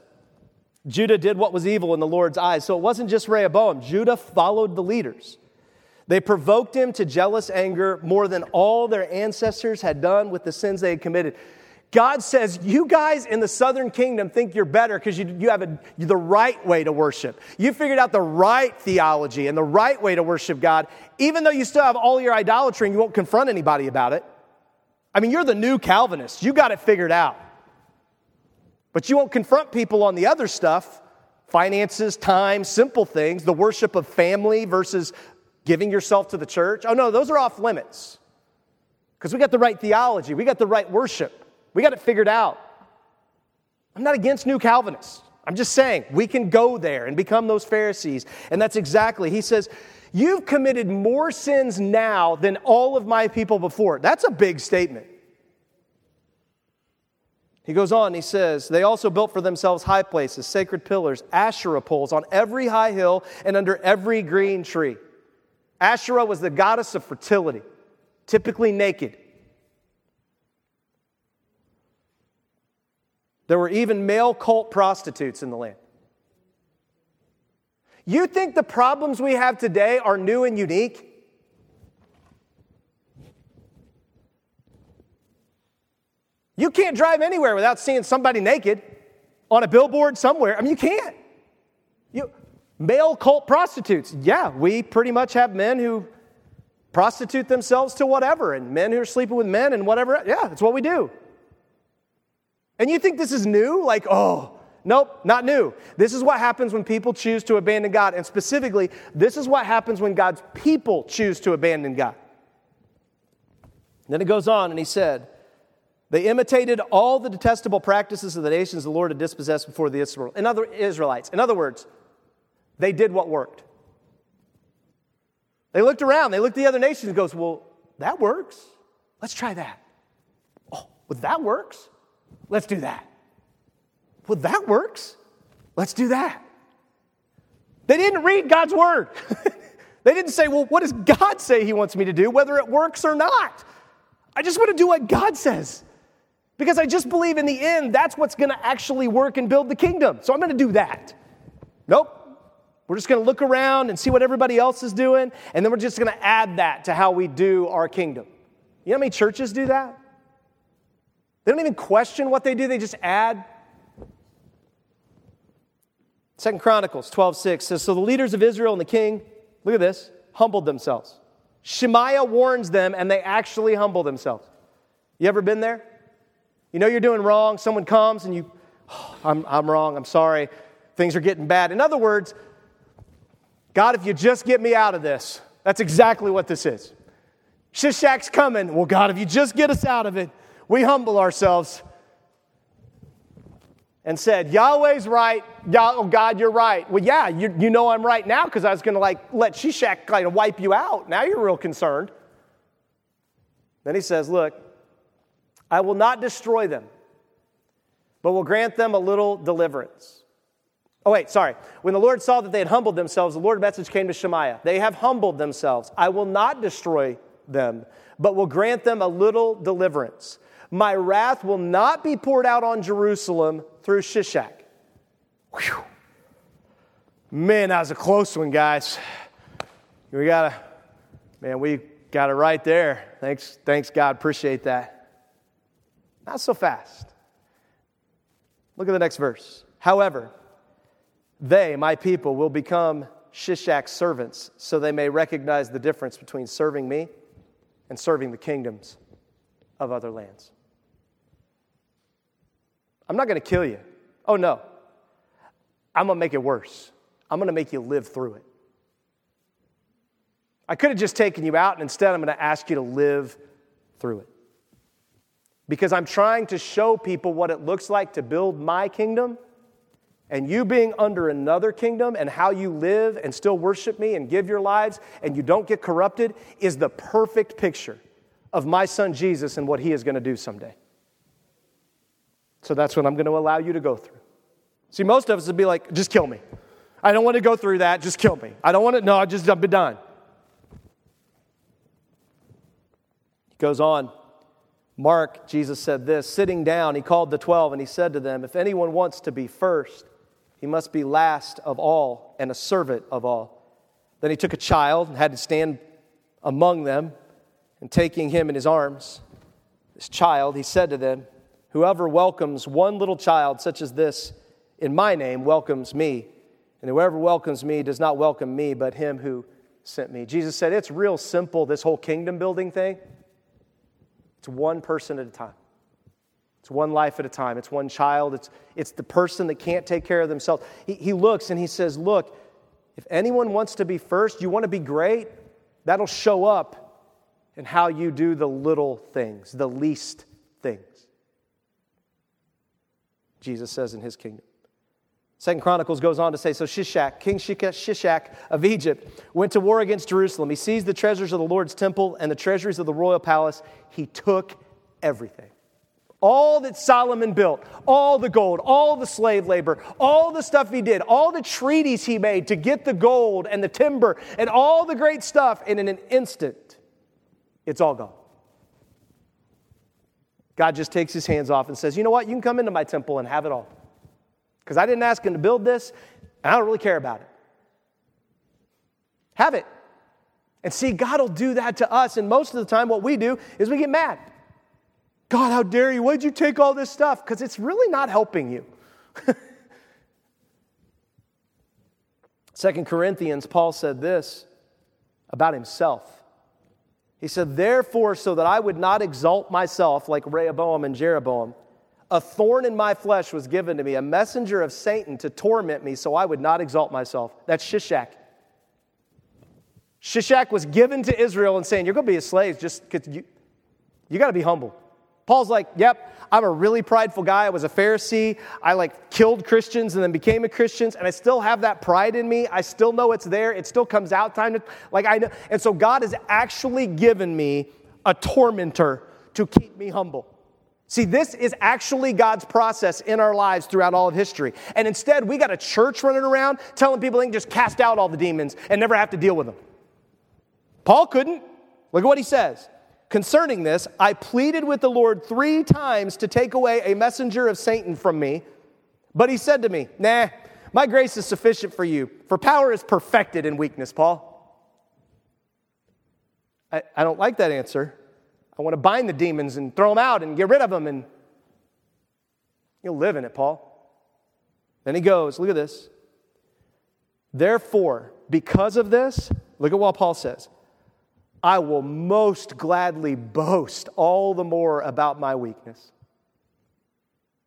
Judah did what was evil in the Lord's eyes. So it wasn't just Rehoboam, Judah followed the leaders. They provoked him to jealous anger more than all their ancestors had done with the sins they had committed. God says, You guys in the southern kingdom think you're better because you, you have a, the right way to worship. You figured out the right theology and the right way to worship God, even though you still have all your idolatry and you won't confront anybody about it. I mean, you're the new Calvinist. You got it figured out. But you won't confront people on the other stuff finances, time, simple things, the worship of family versus giving yourself to the church. Oh, no, those are off limits because we got the right theology, we got the right worship, we got it figured out. I'm not against new Calvinists. I'm just saying we can go there and become those Pharisees. And that's exactly, he says, You've committed more sins now than all of my people before. That's a big statement. He goes on, he says, They also built for themselves high places, sacred pillars, Asherah poles on every high hill and under every green tree. Asherah was the goddess of fertility, typically naked. There were even male cult prostitutes in the land. You think the problems we have today are new and unique? You can't drive anywhere without seeing somebody naked on a billboard somewhere. I mean, you can't. You, Male cult prostitutes. Yeah, we pretty much have men who prostitute themselves to whatever, and men who are sleeping with men and whatever. Yeah, that's what we do. And you think this is new? Like, oh, nope, not new. This is what happens when people choose to abandon God. And specifically, this is what happens when God's people choose to abandon God. Then it goes on, and he said, They imitated all the detestable practices of the nations the Lord had dispossessed before the Israelites. In other words, they did what worked. They looked around, they looked at the other nations and goes, Well, that works. Let's try that. Oh, well, that works. Let's do that. Well, that works. Let's do that. They didn't read God's word. they didn't say, Well, what does God say He wants me to do, whether it works or not? I just want to do what God says. Because I just believe in the end, that's what's going to actually work and build the kingdom. So I'm going to do that. Nope. We're just going to look around and see what everybody else is doing, and then we're just going to add that to how we do our kingdom. You know how many churches do that? They don't even question what they do, they just add. Second Chronicles 12 6 says, So the leaders of Israel and the king, look at this, humbled themselves. Shemaiah warns them, and they actually humble themselves. You ever been there? You know you're doing wrong, someone comes and you, oh, I'm, I'm wrong, I'm sorry, things are getting bad. In other words, God, if you just get me out of this, that's exactly what this is. Shishak's coming. Well, God, if you just get us out of it, we humble ourselves and said, Yahweh's right. oh, God, you're right. Well, yeah, you, you know I'm right now because I was going to like let Shishak kind of wipe you out. Now you're real concerned. Then he says, Look, I will not destroy them, but will grant them a little deliverance. Oh, wait, sorry. When the Lord saw that they had humbled themselves, the Lord's message came to Shemaiah. They have humbled themselves. I will not destroy them, but will grant them a little deliverance. My wrath will not be poured out on Jerusalem through Shishak. Whew. Man, that was a close one, guys. We got to, man, we got it right there. Thanks, thanks, God. Appreciate that. Not so fast. Look at the next verse. However, they, my people, will become Shishak's servants so they may recognize the difference between serving me and serving the kingdoms of other lands. I'm not going to kill you. Oh, no. I'm going to make it worse. I'm going to make you live through it. I could have just taken you out, and instead, I'm going to ask you to live through it. Because I'm trying to show people what it looks like to build my kingdom and you being under another kingdom and how you live and still worship me and give your lives and you don't get corrupted is the perfect picture of my son Jesus and what he is going to do someday. So that's what I'm going to allow you to go through. See, most of us would be like, just kill me. I don't want to go through that, just kill me. I don't want to, no, I just, I've been done. He goes on. Mark, Jesus said this sitting down, he called the 12 and he said to them, If anyone wants to be first, he must be last of all and a servant of all. Then he took a child and had to stand among them, and taking him in his arms, this child, he said to them, Whoever welcomes one little child such as this in my name welcomes me. And whoever welcomes me does not welcome me, but him who sent me. Jesus said, It's real simple, this whole kingdom building thing. It's one person at a time. It's one life at a time. It's one child. It's, it's the person that can't take care of themselves. He, he looks and he says, Look, if anyone wants to be first, you want to be great, that'll show up in how you do the little things, the least things. Jesus says in his kingdom. Second Chronicles goes on to say, so Shishak, King Shishak of Egypt, went to war against Jerusalem. He seized the treasures of the Lord's temple and the treasuries of the royal palace. He took everything all that Solomon built, all the gold, all the slave labor, all the stuff he did, all the treaties he made to get the gold and the timber and all the great stuff, and in an instant, it's all gone. God just takes his hands off and says, You know what? You can come into my temple and have it all. Because I didn't ask him to build this, and I don't really care about it. Have it. And see, God will do that to us. And most of the time, what we do is we get mad. God, how dare you? Why'd you take all this stuff? Because it's really not helping you. Second Corinthians, Paul said this about himself. He said, Therefore, so that I would not exalt myself like Rehoboam and Jeroboam, a thorn in my flesh was given to me, a messenger of Satan to torment me, so I would not exalt myself. That's Shishak. Shishak was given to Israel and saying, You're going to be a slave just you, you got to be humble. Paul's like, yep, I'm a really prideful guy. I was a Pharisee. I like killed Christians and then became a Christian, and I still have that pride in me. I still know it's there. It still comes out time to like I know. And so God has actually given me a tormentor to keep me humble. See, this is actually God's process in our lives throughout all of history. And instead, we got a church running around telling people they can just cast out all the demons and never have to deal with them. Paul couldn't. Look at what he says. Concerning this, I pleaded with the Lord three times to take away a messenger of Satan from me. But he said to me, Nah, my grace is sufficient for you, for power is perfected in weakness, Paul. I, I don't like that answer. I want to bind the demons and throw them out and get rid of them, and you'll live in it, Paul. Then he goes, look at this. Therefore, because of this, look at what Paul says. I will most gladly boast all the more about my weakness,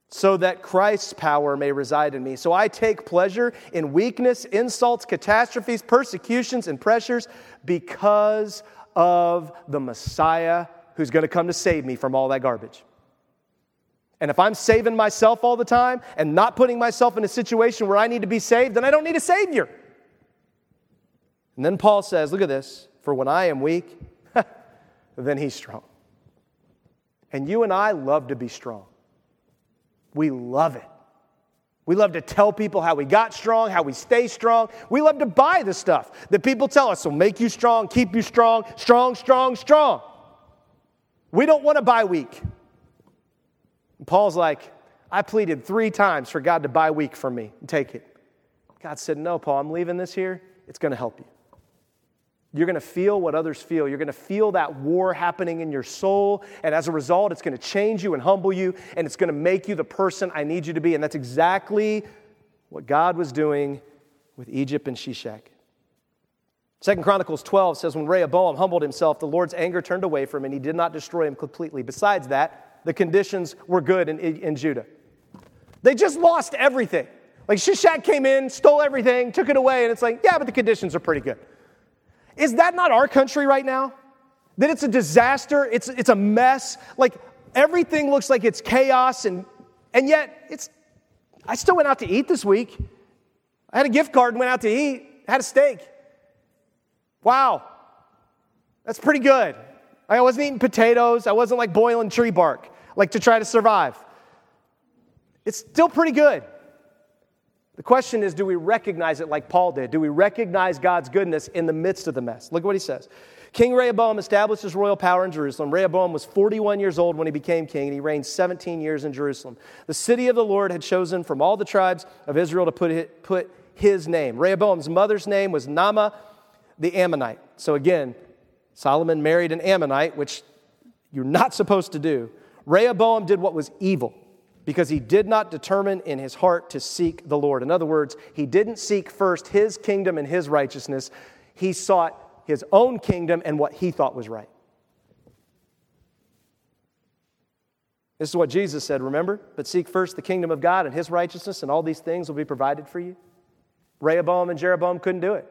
so that Christ's power may reside in me. So I take pleasure in weakness, insults, catastrophes, persecutions, and pressures because of the Messiah who's going to come to save me from all that garbage. And if I'm saving myself all the time and not putting myself in a situation where I need to be saved, then I don't need a Savior. And then Paul says, look at this. For when I am weak, then he's strong. And you and I love to be strong. We love it. We love to tell people how we got strong, how we stay strong. We love to buy the stuff that people tell us will make you strong, keep you strong, strong, strong, strong. We don't want to buy weak. And Paul's like, I pleaded three times for God to buy weak for me and take it. God said, No, Paul, I'm leaving this here. It's going to help you. You're going to feel what others feel. You're going to feel that war happening in your soul. And as a result, it's going to change you and humble you, and it's going to make you the person I need you to be. And that's exactly what God was doing with Egypt and Shishak. Second Chronicles 12 says, When Rehoboam humbled himself, the Lord's anger turned away from him, and he did not destroy him completely. Besides that, the conditions were good in, in Judah. They just lost everything. Like Shishak came in, stole everything, took it away, and it's like, yeah, but the conditions are pretty good. Is that not our country right now? That it's a disaster, it's, it's a mess. Like everything looks like it's chaos, and, and yet it's, I still went out to eat this week. I had a gift card and went out to eat, had a steak. Wow, that's pretty good. I wasn't eating potatoes, I wasn't like boiling tree bark, like to try to survive. It's still pretty good. The question is do we recognize it like Paul did? Do we recognize God's goodness in the midst of the mess? Look at what he says. King Rehoboam established his royal power in Jerusalem. Rehoboam was 41 years old when he became king, and he reigned 17 years in Jerusalem. The city of the Lord had chosen from all the tribes of Israel to put, put his name. Rehoboam's mother's name was Naamah the Ammonite. So again, Solomon married an Ammonite, which you're not supposed to do. Rehoboam did what was evil because he did not determine in his heart to seek the Lord. In other words, he didn't seek first his kingdom and his righteousness, he sought his own kingdom and what he thought was right. This is what Jesus said, remember? But seek first the kingdom of God and his righteousness, and all these things will be provided for you. Rehoboam and Jeroboam couldn't do it.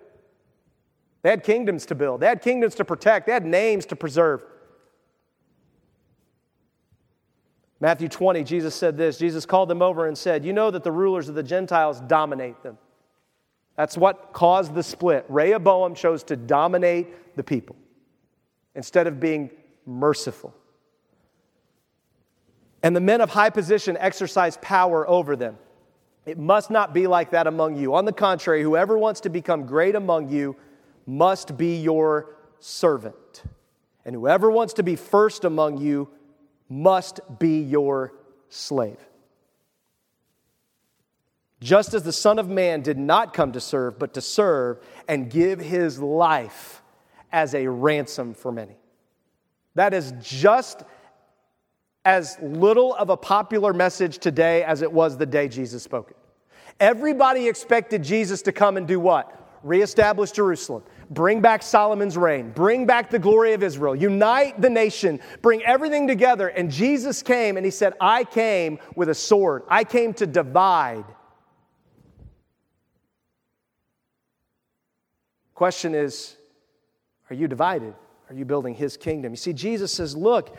They had kingdoms to build, they had kingdoms to protect, they had names to preserve. Matthew 20, Jesus said this Jesus called them over and said, You know that the rulers of the Gentiles dominate them. That's what caused the split. Rehoboam chose to dominate the people instead of being merciful. And the men of high position exercise power over them. It must not be like that among you. On the contrary, whoever wants to become great among you must be your servant. And whoever wants to be first among you must be your slave. Just as the Son of Man did not come to serve, but to serve and give his life as a ransom for many. That is just as little of a popular message today as it was the day Jesus spoke it. Everybody expected Jesus to come and do what? Reestablish Jerusalem, bring back Solomon's reign, bring back the glory of Israel, unite the nation, bring everything together. And Jesus came and he said, I came with a sword, I came to divide. Question is, are you divided? Are you building his kingdom? You see, Jesus says, Look,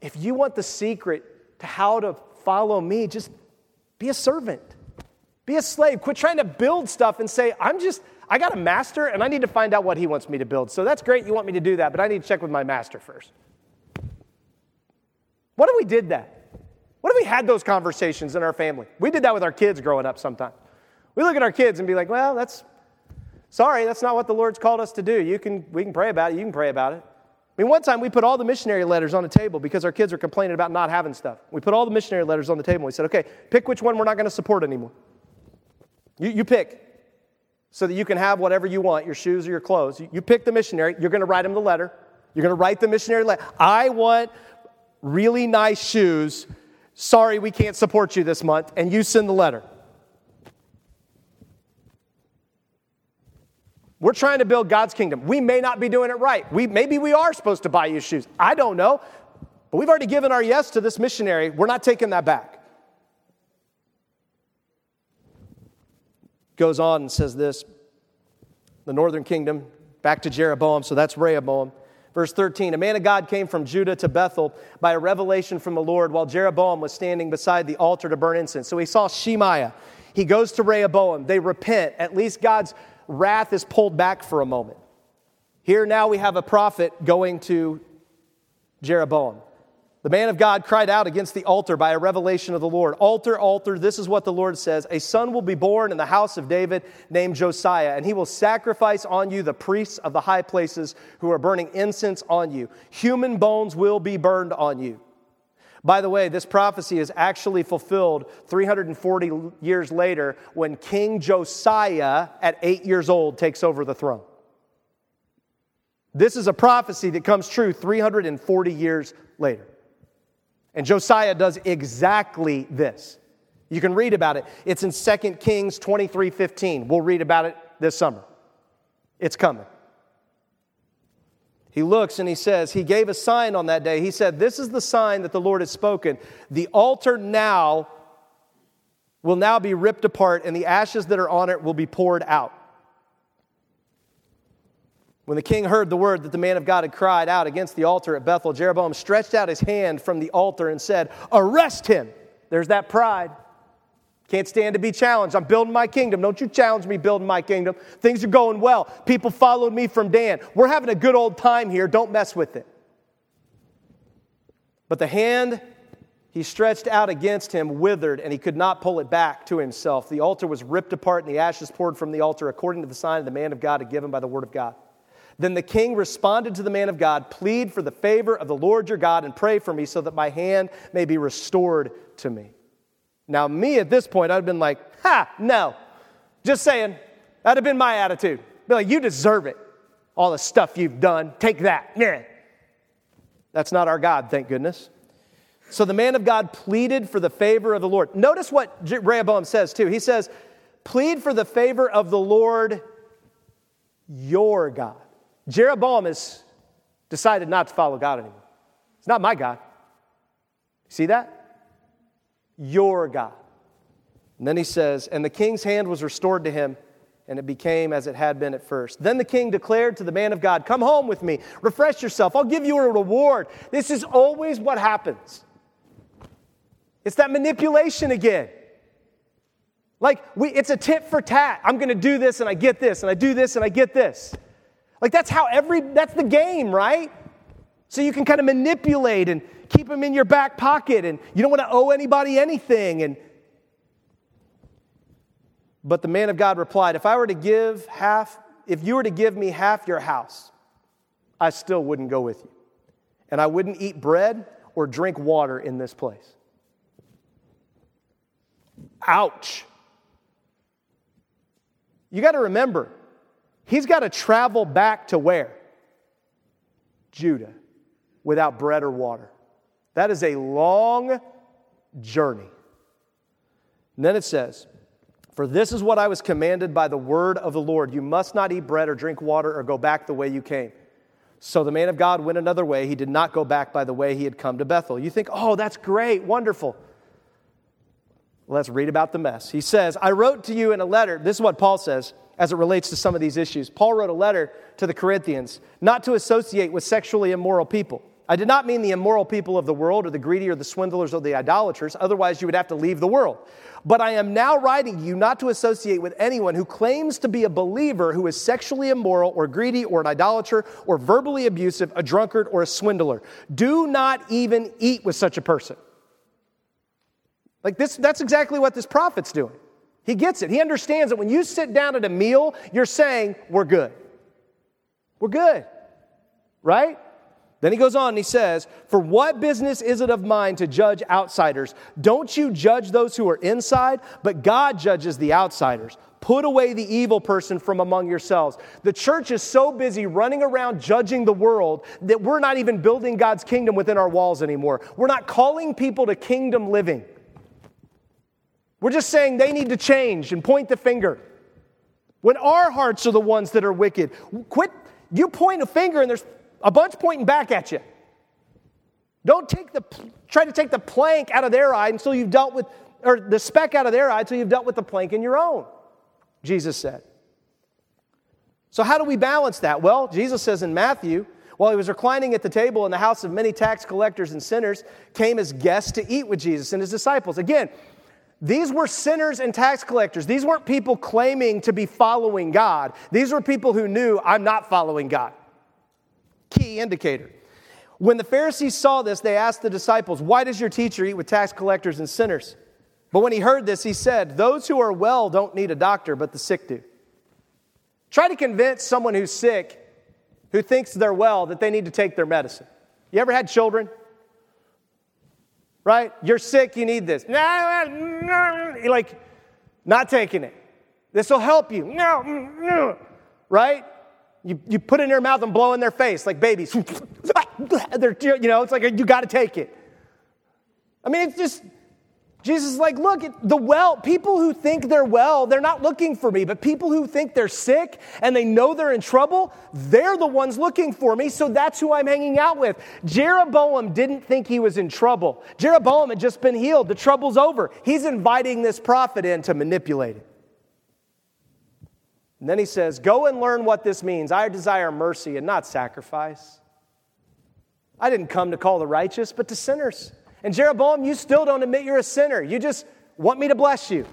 if you want the secret to how to follow me, just be a servant, be a slave. Quit trying to build stuff and say, I'm just, I got a master and I need to find out what he wants me to build. So that's great, you want me to do that, but I need to check with my master first. What if we did that? What if we had those conversations in our family? We did that with our kids growing up sometimes. We look at our kids and be like, well, that's Sorry, that's not what the Lord's called us to do. You can, we can pray about it. You can pray about it. I mean, one time we put all the missionary letters on the table because our kids were complaining about not having stuff. We put all the missionary letters on the table. We said, okay, pick which one we're not going to support anymore. You, you pick so that you can have whatever you want, your shoes or your clothes. You, pick the missionary. You're going to write him the letter. You're going to write the missionary letter. I want really nice shoes. Sorry, we can't support you this month. And you send the letter. We're trying to build God's kingdom. We may not be doing it right. We, maybe we are supposed to buy you shoes. I don't know. But we've already given our yes to this missionary. We're not taking that back. Goes on and says this the northern kingdom, back to Jeroboam, so that's Rehoboam. Verse 13 A man of God came from Judah to Bethel by a revelation from the Lord while Jeroboam was standing beside the altar to burn incense. So he saw Shemaiah. He goes to Rehoboam. They repent. At least God's wrath is pulled back for a moment. Here now we have a prophet going to Jeroboam. The man of God cried out against the altar by a revelation of the Lord. Altar, altar, this is what the Lord says A son will be born in the house of David named Josiah, and he will sacrifice on you the priests of the high places who are burning incense on you. Human bones will be burned on you. By the way, this prophecy is actually fulfilled 340 years later when King Josiah, at eight years old, takes over the throne. This is a prophecy that comes true 340 years later. And Josiah does exactly this. You can read about it. It's in 2 Kings 23 15. We'll read about it this summer. It's coming. He looks and he says, He gave a sign on that day. He said, This is the sign that the Lord has spoken. The altar now will now be ripped apart, and the ashes that are on it will be poured out. When the king heard the word that the man of God had cried out against the altar at Bethel, Jeroboam stretched out his hand from the altar and said, Arrest him. There's that pride. Can't stand to be challenged. I'm building my kingdom. Don't you challenge me building my kingdom. Things are going well. People followed me from Dan. We're having a good old time here. Don't mess with it. But the hand he stretched out against him withered, and he could not pull it back to himself. The altar was ripped apart, and the ashes poured from the altar according to the sign the man of God had given by the word of God. Then the king responded to the man of God, Plead for the favor of the Lord your God and pray for me so that my hand may be restored to me. Now, me at this point, I'd have been like, Ha, no. Just saying, that'd have been my attitude. Be like, You deserve it. All the stuff you've done, take that. Yeah. That's not our God, thank goodness. So the man of God pleaded for the favor of the Lord. Notice what Rehoboam says too. He says, Plead for the favor of the Lord your God. Jeroboam has decided not to follow God anymore. It's not my God. See that? Your God. And then he says, And the king's hand was restored to him, and it became as it had been at first. Then the king declared to the man of God, Come home with me, refresh yourself, I'll give you a reward. This is always what happens. It's that manipulation again. Like, we, it's a tit for tat. I'm going to do this and I get this, and I do this and I get this. Like that's how every, that's the game, right? So you can kind of manipulate and keep them in your back pocket and you don't want to owe anybody anything. And, but the man of God replied, if I were to give half, if you were to give me half your house, I still wouldn't go with you. And I wouldn't eat bread or drink water in this place. Ouch. You got to remember, He's got to travel back to where? Judah, without bread or water. That is a long journey. And then it says, For this is what I was commanded by the word of the Lord. You must not eat bread or drink water or go back the way you came. So the man of God went another way. He did not go back by the way he had come to Bethel. You think, oh, that's great, wonderful. Let's read about the mess. He says, I wrote to you in a letter. This is what Paul says as it relates to some of these issues. Paul wrote a letter to the Corinthians not to associate with sexually immoral people. I did not mean the immoral people of the world or the greedy or the swindlers or the idolaters, otherwise, you would have to leave the world. But I am now writing you not to associate with anyone who claims to be a believer who is sexually immoral or greedy or an idolater or verbally abusive, a drunkard or a swindler. Do not even eat with such a person. Like this, that's exactly what this prophet's doing. He gets it. He understands that when you sit down at a meal, you're saying, We're good. We're good. Right? Then he goes on and he says, For what business is it of mine to judge outsiders? Don't you judge those who are inside, but God judges the outsiders. Put away the evil person from among yourselves. The church is so busy running around judging the world that we're not even building God's kingdom within our walls anymore. We're not calling people to kingdom living. We're just saying they need to change and point the finger. When our hearts are the ones that are wicked, quit. You point a finger and there's a bunch pointing back at you. Don't take the, try to take the plank out of their eye until you've dealt with, or the speck out of their eye until you've dealt with the plank in your own, Jesus said. So, how do we balance that? Well, Jesus says in Matthew, while he was reclining at the table in the house of many tax collectors and sinners, came as guests to eat with Jesus and his disciples. Again, these were sinners and tax collectors. These weren't people claiming to be following God. These were people who knew, I'm not following God. Key indicator. When the Pharisees saw this, they asked the disciples, Why does your teacher eat with tax collectors and sinners? But when he heard this, he said, Those who are well don't need a doctor, but the sick do. Try to convince someone who's sick, who thinks they're well, that they need to take their medicine. You ever had children? Right? You're sick, you need this. You're like, not taking it. This will help you. No, no, right? You, you put it in their mouth and blow in their face like babies. They're, you know, it's like you got to take it. I mean, it's just, Jesus is like, look, the well, people who think they're well, they're not looking for me, but people who think they're sick and they know they're in trouble, they're the ones looking for me, so that's who I'm hanging out with. Jeroboam didn't think he was in trouble. Jeroboam had just been healed. The trouble's over. He's inviting this prophet in to manipulate it. And then he says, Go and learn what this means. I desire mercy and not sacrifice. I didn't come to call the righteous, but to sinners. And Jeroboam, you still don't admit you're a sinner. You just want me to bless you.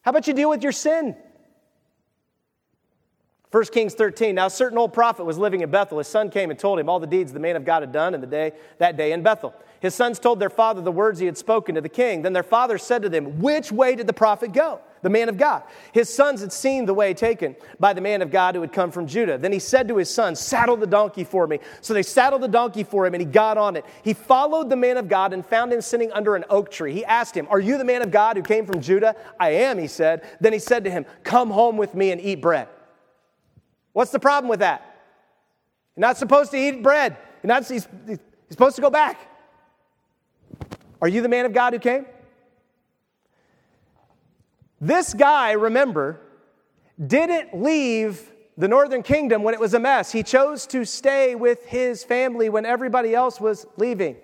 How about you deal with your sin? 1 Kings 13. Now, a certain old prophet was living in Bethel. His son came and told him all the deeds the man of God had done in the day, that day in Bethel. His sons told their father the words he had spoken to the king. Then their father said to them, Which way did the prophet go? The man of God. His sons had seen the way taken by the man of God who had come from Judah. Then he said to his sons, Saddle the donkey for me. So they saddled the donkey for him, and he got on it. He followed the man of God and found him sitting under an oak tree. He asked him, Are you the man of God who came from Judah? I am, he said. Then he said to him, Come home with me and eat bread. What's the problem with that? You're not supposed to eat bread. You're not, he's, he's supposed to go back. Are you the man of God who came? This guy, remember, didn't leave the northern kingdom when it was a mess. He chose to stay with his family when everybody else was leaving.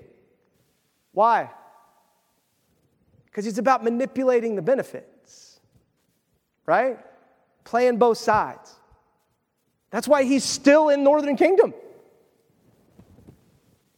Why? Because he's about manipulating the benefits, right? Playing both sides. That's why he's still in northern kingdom.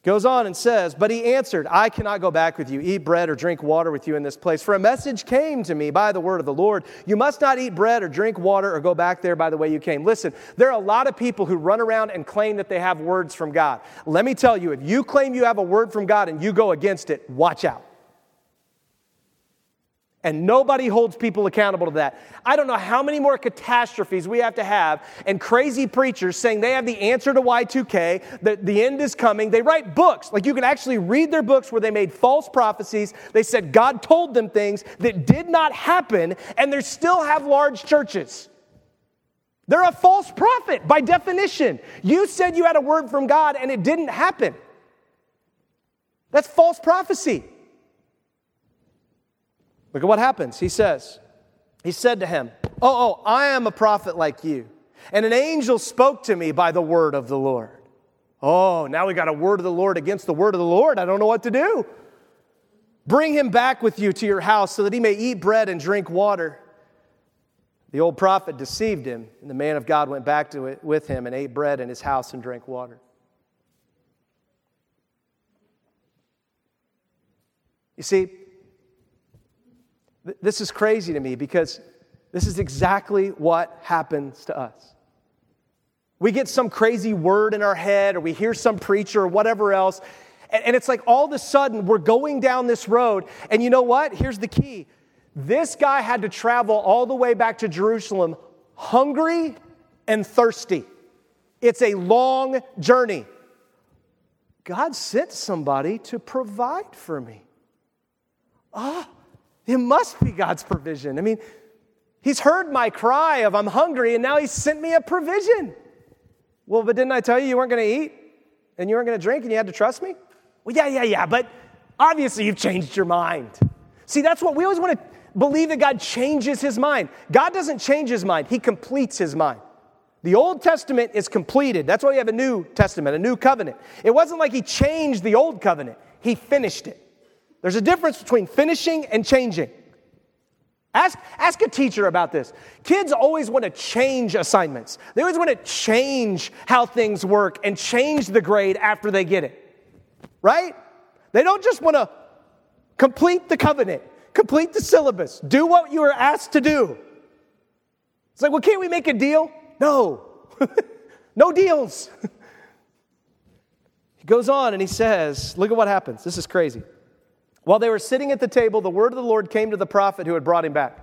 Goes on and says, But he answered, I cannot go back with you, eat bread or drink water with you in this place. For a message came to me by the word of the Lord. You must not eat bread or drink water or go back there by the way you came. Listen, there are a lot of people who run around and claim that they have words from God. Let me tell you, if you claim you have a word from God and you go against it, watch out. And nobody holds people accountable to that. I don't know how many more catastrophes we have to have and crazy preachers saying they have the answer to Y2K, that the end is coming. They write books. Like you can actually read their books where they made false prophecies. They said God told them things that did not happen, and they still have large churches. They're a false prophet by definition. You said you had a word from God and it didn't happen. That's false prophecy. Look at what happens. He says, He said to him, Oh, oh, I am a prophet like you. And an angel spoke to me by the word of the Lord. Oh, now we got a word of the Lord against the word of the Lord. I don't know what to do. Bring him back with you to your house so that he may eat bread and drink water. The old prophet deceived him, and the man of God went back to it with him and ate bread in his house and drank water. You see, this is crazy to me because this is exactly what happens to us. We get some crazy word in our head, or we hear some preacher, or whatever else, and, it's like all of a sudden we're going down this road. And you know what? Here's the key this guy had to travel all the way back to Jerusalem hungry and thirsty. It's a long journey. God sent somebody to provide for me. Ah, it must be God's provision. I mean, He's heard my cry of I'm hungry, and now He's sent me a provision. Well, but didn't I tell you you weren't going to eat and you weren't going to drink and you had to trust me? Well, yeah, yeah, yeah, but obviously you've changed your mind. See, that's what we always want to believe that God changes his mind. God doesn't change his mind, he completes his mind. The Old Testament is completed. That's why we have a New Testament, a new covenant. It wasn't like he changed the Old covenant, he finished it. There's a difference between finishing and changing. Ask, ask a teacher about this. Kids always want to change assignments. They always want to change how things work and change the grade after they get it. Right? They don't just want to complete the covenant, complete the syllabus, do what you were asked to do. It's like, well, can't we make a deal? No. no deals. he goes on and he says, look at what happens. This is crazy. While they were sitting at the table, the word of the Lord came to the prophet who had brought him back.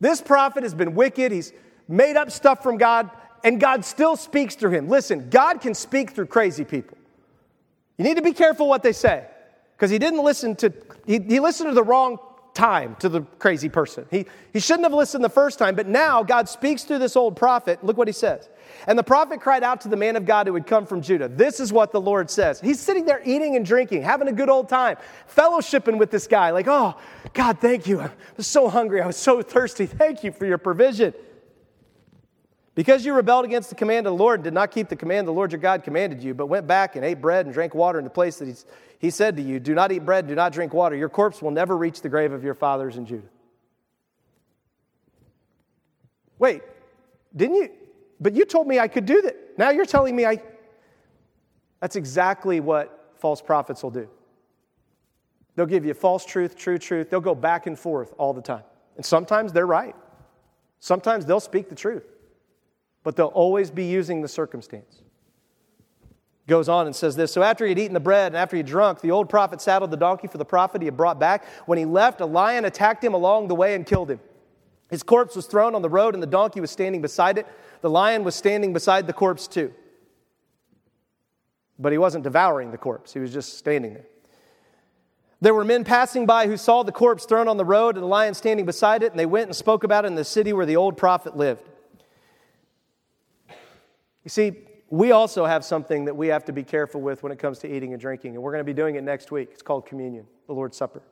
This prophet has been wicked. He's made up stuff from God, and God still speaks through him. Listen, God can speak through crazy people. You need to be careful what they say because he didn't listen to, he, he listened to the wrong time to the crazy person. He, he shouldn't have listened the first time, but now God speaks through this old prophet. Look what he says. And the prophet cried out to the man of God who had come from Judah. This is what the Lord says. He's sitting there eating and drinking, having a good old time, fellowshipping with this guy, like, oh, God, thank you. I was so hungry. I was so thirsty. Thank you for your provision. Because you rebelled against the command of the Lord and did not keep the command the Lord your God commanded you, but went back and ate bread and drank water in the place that he's, he said to you, Do not eat bread, do not drink water, your corpse will never reach the grave of your fathers in Judah. Wait, didn't you? But you told me I could do that. Now you're telling me I. That's exactly what false prophets will do. They'll give you false truth, true truth. They'll go back and forth all the time. And sometimes they're right. Sometimes they'll speak the truth but they'll always be using the circumstance. Goes on and says this So after he had eaten the bread and after he drunk, the old prophet saddled the donkey for the prophet he had brought back. When he left, a lion attacked him along the way and killed him. His corpse was thrown on the road, and the donkey was standing beside it. The lion was standing beside the corpse, too. But he wasn't devouring the corpse, he was just standing there. There were men passing by who saw the corpse thrown on the road and the lion standing beside it, and they went and spoke about it in the city where the old prophet lived. You see, we also have something that we have to be careful with when it comes to eating and drinking, and we're going to be doing it next week. It's called communion, the Lord's Supper.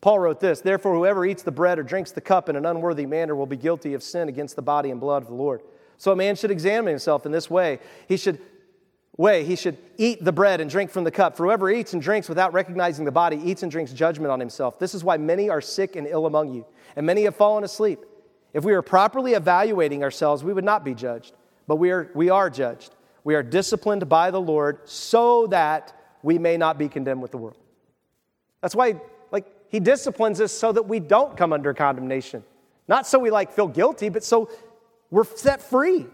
Paul wrote this Therefore, whoever eats the bread or drinks the cup in an unworthy manner will be guilty of sin against the body and blood of the Lord. So a man should examine himself in this way. He should way he should eat the bread and drink from the cup. For whoever eats and drinks without recognizing the body eats and drinks judgment on himself. This is why many are sick and ill among you, and many have fallen asleep. If we were properly evaluating ourselves, we would not be judged but we are, we are judged. We are disciplined by the Lord so that we may not be condemned with the world. That's why, like, He disciplines us so that we don't come under condemnation. Not so we, like, feel guilty, but so we're set free.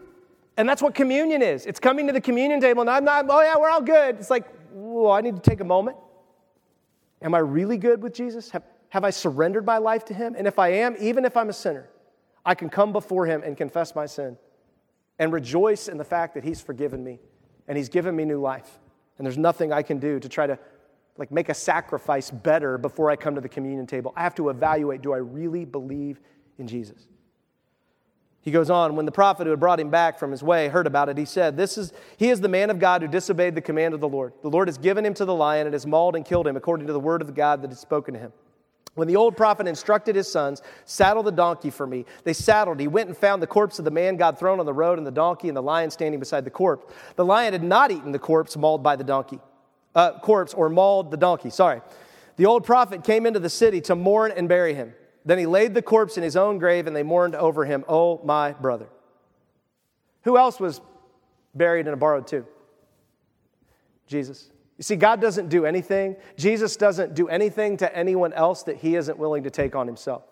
And that's what communion is. It's coming to the communion table, and I'm not, oh, yeah, we're all good. It's like, well, I need to take a moment. Am I really good with Jesus? Have, have I surrendered my life to Him? And if I am, even if I'm a sinner, I can come before Him and confess my sin and rejoice in the fact that He's forgiven me and He's given me new life. And there's nothing I can do to try to like make a sacrifice better before I come to the communion table. I have to evaluate do I really believe in Jesus? He goes on, when the prophet who had brought him back from his way heard about it, he said, This is he is the man of God who disobeyed the command of the Lord. The Lord has given him to the lion and has mauled and killed him according to the word of the God that is spoken to him. When the old prophet instructed his sons, Saddle the donkey for me, they saddled. He went and found the corpse of the man God thrown on the road, and the donkey and the lion standing beside the corpse. The lion had not eaten the corpse mauled by the donkey, uh, corpse or mauled the donkey, sorry. The old prophet came into the city to mourn and bury him. Then he laid the corpse in his own grave, and they mourned over him. Oh, my brother. Who else was buried in a borrowed tomb? Jesus. You see, God doesn't do anything, Jesus doesn't do anything to anyone else that he isn't willing to take on himself.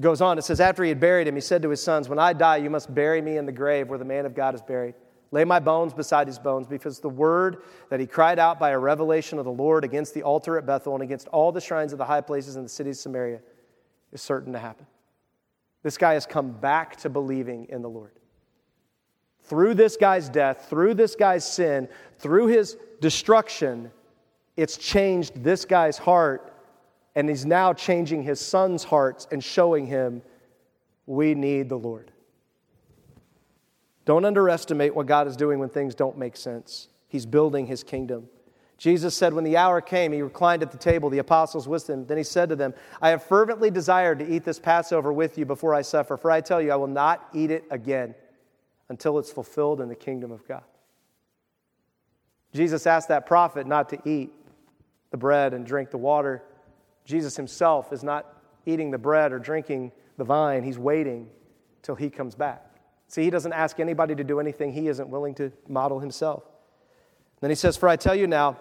Goes on, it says, After he had buried him, he said to his sons, When I die, you must bury me in the grave where the man of God is buried. Lay my bones beside his bones, because the word that he cried out by a revelation of the Lord against the altar at Bethel and against all the shrines of the high places in the city of Samaria is certain to happen. This guy has come back to believing in the Lord through this guy's death, through this guy's sin, through his destruction, it's changed this guy's heart, and he's now changing his son's hearts and showing him we need the Lord. Don't underestimate what God is doing when things don't make sense. He's building his kingdom. Jesus said, When the hour came, he reclined at the table, the apostles with him. Then he said to them, I have fervently desired to eat this Passover with you before I suffer, for I tell you, I will not eat it again until it's fulfilled in the kingdom of God. Jesus asked that prophet not to eat the bread and drink the water. Jesus himself is not eating the bread or drinking the vine, he's waiting till he comes back. See, he doesn't ask anybody to do anything he isn't willing to model himself. Then he says, For I tell you now,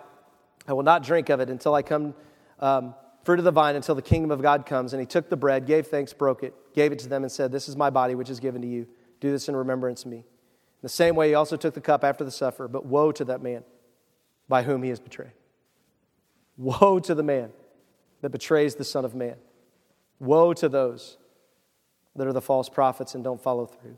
I will not drink of it until I come, um, fruit of the vine, until the kingdom of God comes. And he took the bread, gave thanks, broke it, gave it to them, and said, This is my body, which is given to you. Do this in remembrance of me. In the same way, he also took the cup after the supper, but woe to that man by whom he is betrayed. Woe to the man that betrays the Son of Man. Woe to those that are the false prophets and don't follow through.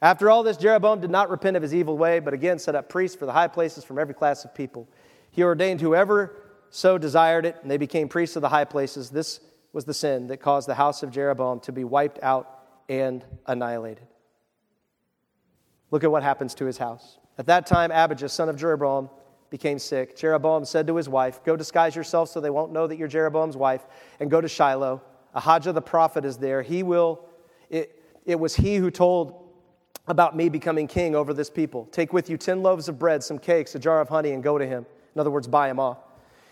After all this, Jeroboam did not repent of his evil way, but again set up priests for the high places from every class of people. He ordained whoever so desired it, and they became priests of the high places. This was the sin that caused the house of Jeroboam to be wiped out and annihilated. Look at what happens to his house. At that time, Abijah, son of Jeroboam, became sick. Jeroboam said to his wife, Go disguise yourself so they won't know that you're Jeroboam's wife, and go to Shiloh. Ahijah the prophet is there. He will, it, it was he who told about me becoming king over this people. Take with you 10 loaves of bread, some cakes, a jar of honey, and go to him. In other words, buy him off.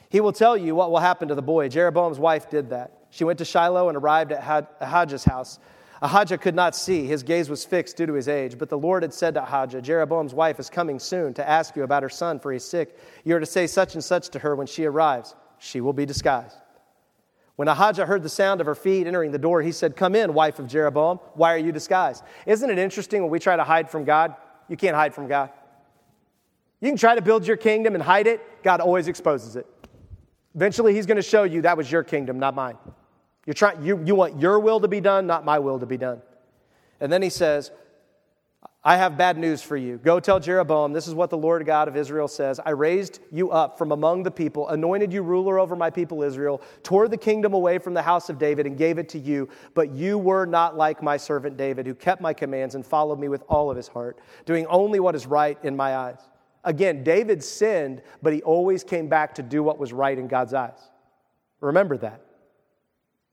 He will tell you what will happen to the boy. Jeroboam's wife did that. She went to Shiloh and arrived at Ahijah's house. Ahijah could not see. His gaze was fixed due to his age. But the Lord had said to Ahijah, Jeroboam's wife is coming soon to ask you about her son, for he's sick. You are to say such and such to her when she arrives. She will be disguised. When Ahijah heard the sound of her feet entering the door, he said, Come in, wife of Jeroboam. Why are you disguised? Isn't it interesting when we try to hide from God? You can't hide from God. You can try to build your kingdom and hide it, God always exposes it. Eventually, He's going to show you that was your kingdom, not mine. You're trying, you, you want your will to be done, not my will to be done. And then He says, I have bad news for you. Go tell Jeroboam, this is what the Lord God of Israel says I raised you up from among the people, anointed you ruler over my people Israel, tore the kingdom away from the house of David, and gave it to you. But you were not like my servant David, who kept my commands and followed me with all of his heart, doing only what is right in my eyes. Again, David sinned, but he always came back to do what was right in God's eyes. Remember that.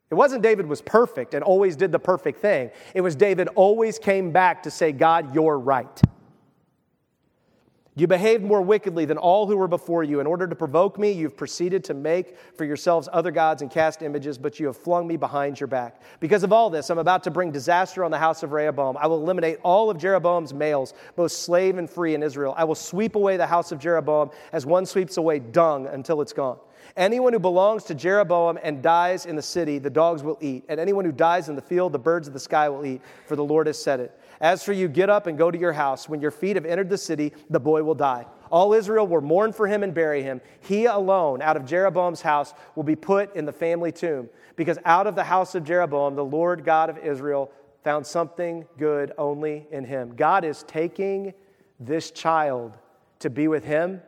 It wasn't David was perfect and always did the perfect thing. It was David always came back to say, God, you're right. You behaved more wickedly than all who were before you. In order to provoke me, you've proceeded to make for yourselves other gods and cast images, but you have flung me behind your back. Because of all this, I'm about to bring disaster on the house of Rehoboam. I will eliminate all of Jeroboam's males, both slave and free in Israel. I will sweep away the house of Jeroboam as one sweeps away dung until it's gone. Anyone who belongs to Jeroboam and dies in the city, the dogs will eat. And anyone who dies in the field, the birds of the sky will eat, for the Lord has said it. As for you, get up and go to your house. When your feet have entered the city, the boy will die. All Israel will mourn for him and bury him. He alone, out of Jeroboam's house, will be put in the family tomb. Because out of the house of Jeroboam, the Lord God of Israel found something good only in him. God is taking this child to be with him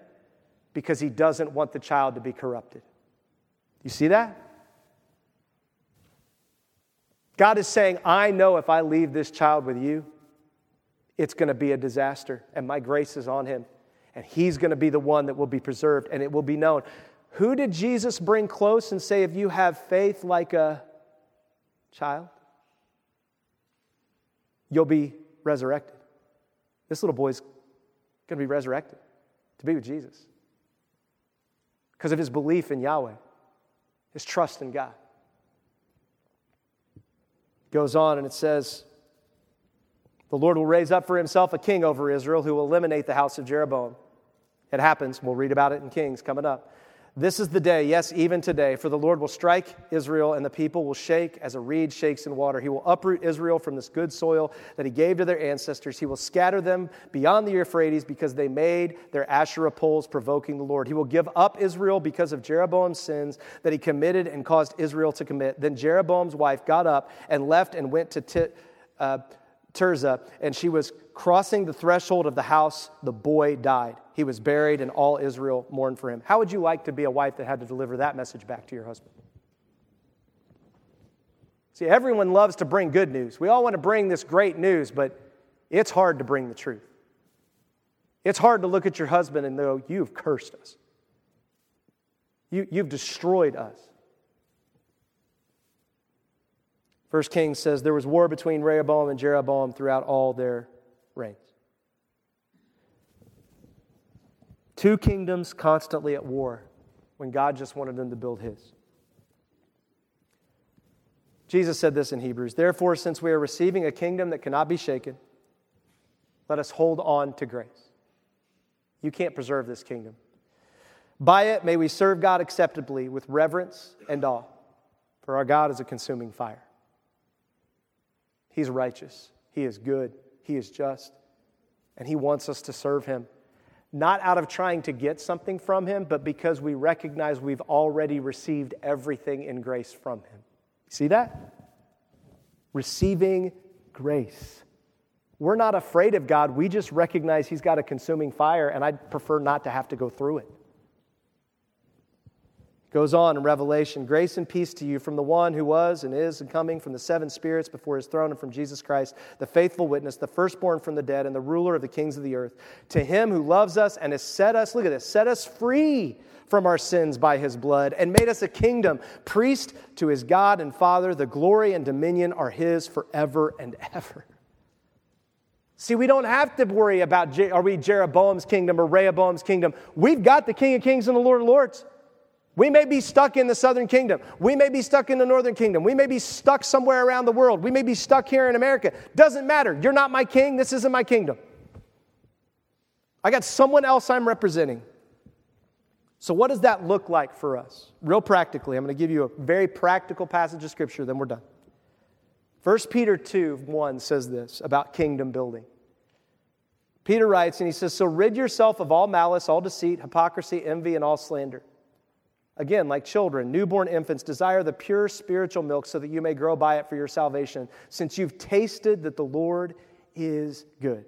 because he doesn't want the child to be corrupted. You see that? God is saying, I know if I leave this child with you, it's going to be a disaster, and my grace is on him, and he's going to be the one that will be preserved, and it will be known. Who did Jesus bring close and say, If you have faith like a child, you'll be resurrected? This little boy's going to be resurrected to be with Jesus because of his belief in Yahweh, his trust in God. Goes on and it says, The Lord will raise up for himself a king over Israel who will eliminate the house of Jeroboam. It happens. We'll read about it in Kings coming up. This is the day, yes, even today, for the Lord will strike Israel, and the people will shake as a reed shakes in water. He will uproot Israel from this good soil that he gave to their ancestors. He will scatter them beyond the Euphrates because they made their Asherah poles provoking the Lord. He will give up Israel because of Jeroboam's sins that he committed and caused Israel to commit. Then Jeroboam's wife got up and left and went to uh, Tirzah, and she was crossing the threshold of the house. The boy died. He was buried, and all Israel mourned for him. How would you like to be a wife that had to deliver that message back to your husband? See, everyone loves to bring good news. We all want to bring this great news, but it's hard to bring the truth. It's hard to look at your husband and know, You've cursed us. You, you've destroyed us. First Kings says there was war between Rehoboam and Jeroboam throughout all their reigns. Two kingdoms constantly at war when God just wanted them to build his. Jesus said this in Hebrews Therefore, since we are receiving a kingdom that cannot be shaken, let us hold on to grace. You can't preserve this kingdom. By it, may we serve God acceptably with reverence and awe, for our God is a consuming fire. He's righteous, He is good, He is just, and He wants us to serve Him not out of trying to get something from Him, but because we recognize we've already received everything in grace from Him. See that? Receiving grace. We're not afraid of God, we just recognize He's got a consuming fire, and I'd prefer not to have to go through it. Goes on in Revelation Grace and peace to you from the one who was and is and coming from the seven spirits before his throne and from Jesus Christ, the faithful witness, the firstborn from the dead, and the ruler of the kings of the earth. To him who loves us and has set us, look at this, set us free from our sins by his blood and made us a kingdom, priest to his God and Father. The glory and dominion are his forever and ever. See, we don't have to worry about are we Jeroboam's kingdom or Rehoboam's kingdom. We've got the King of Kings and the Lord of Lords. We may be stuck in the southern kingdom. We may be stuck in the northern kingdom. We may be stuck somewhere around the world. We may be stuck here in America. Doesn't matter. You're not my king. This isn't my kingdom. I got someone else I'm representing. So, what does that look like for us? Real practically, I'm going to give you a very practical passage of scripture, then we're done. 1 Peter 2 1 says this about kingdom building. Peter writes, and he says, So rid yourself of all malice, all deceit, hypocrisy, envy, and all slander. Again, like children, newborn infants, desire the pure spiritual milk so that you may grow by it for your salvation, since you've tasted that the Lord is good.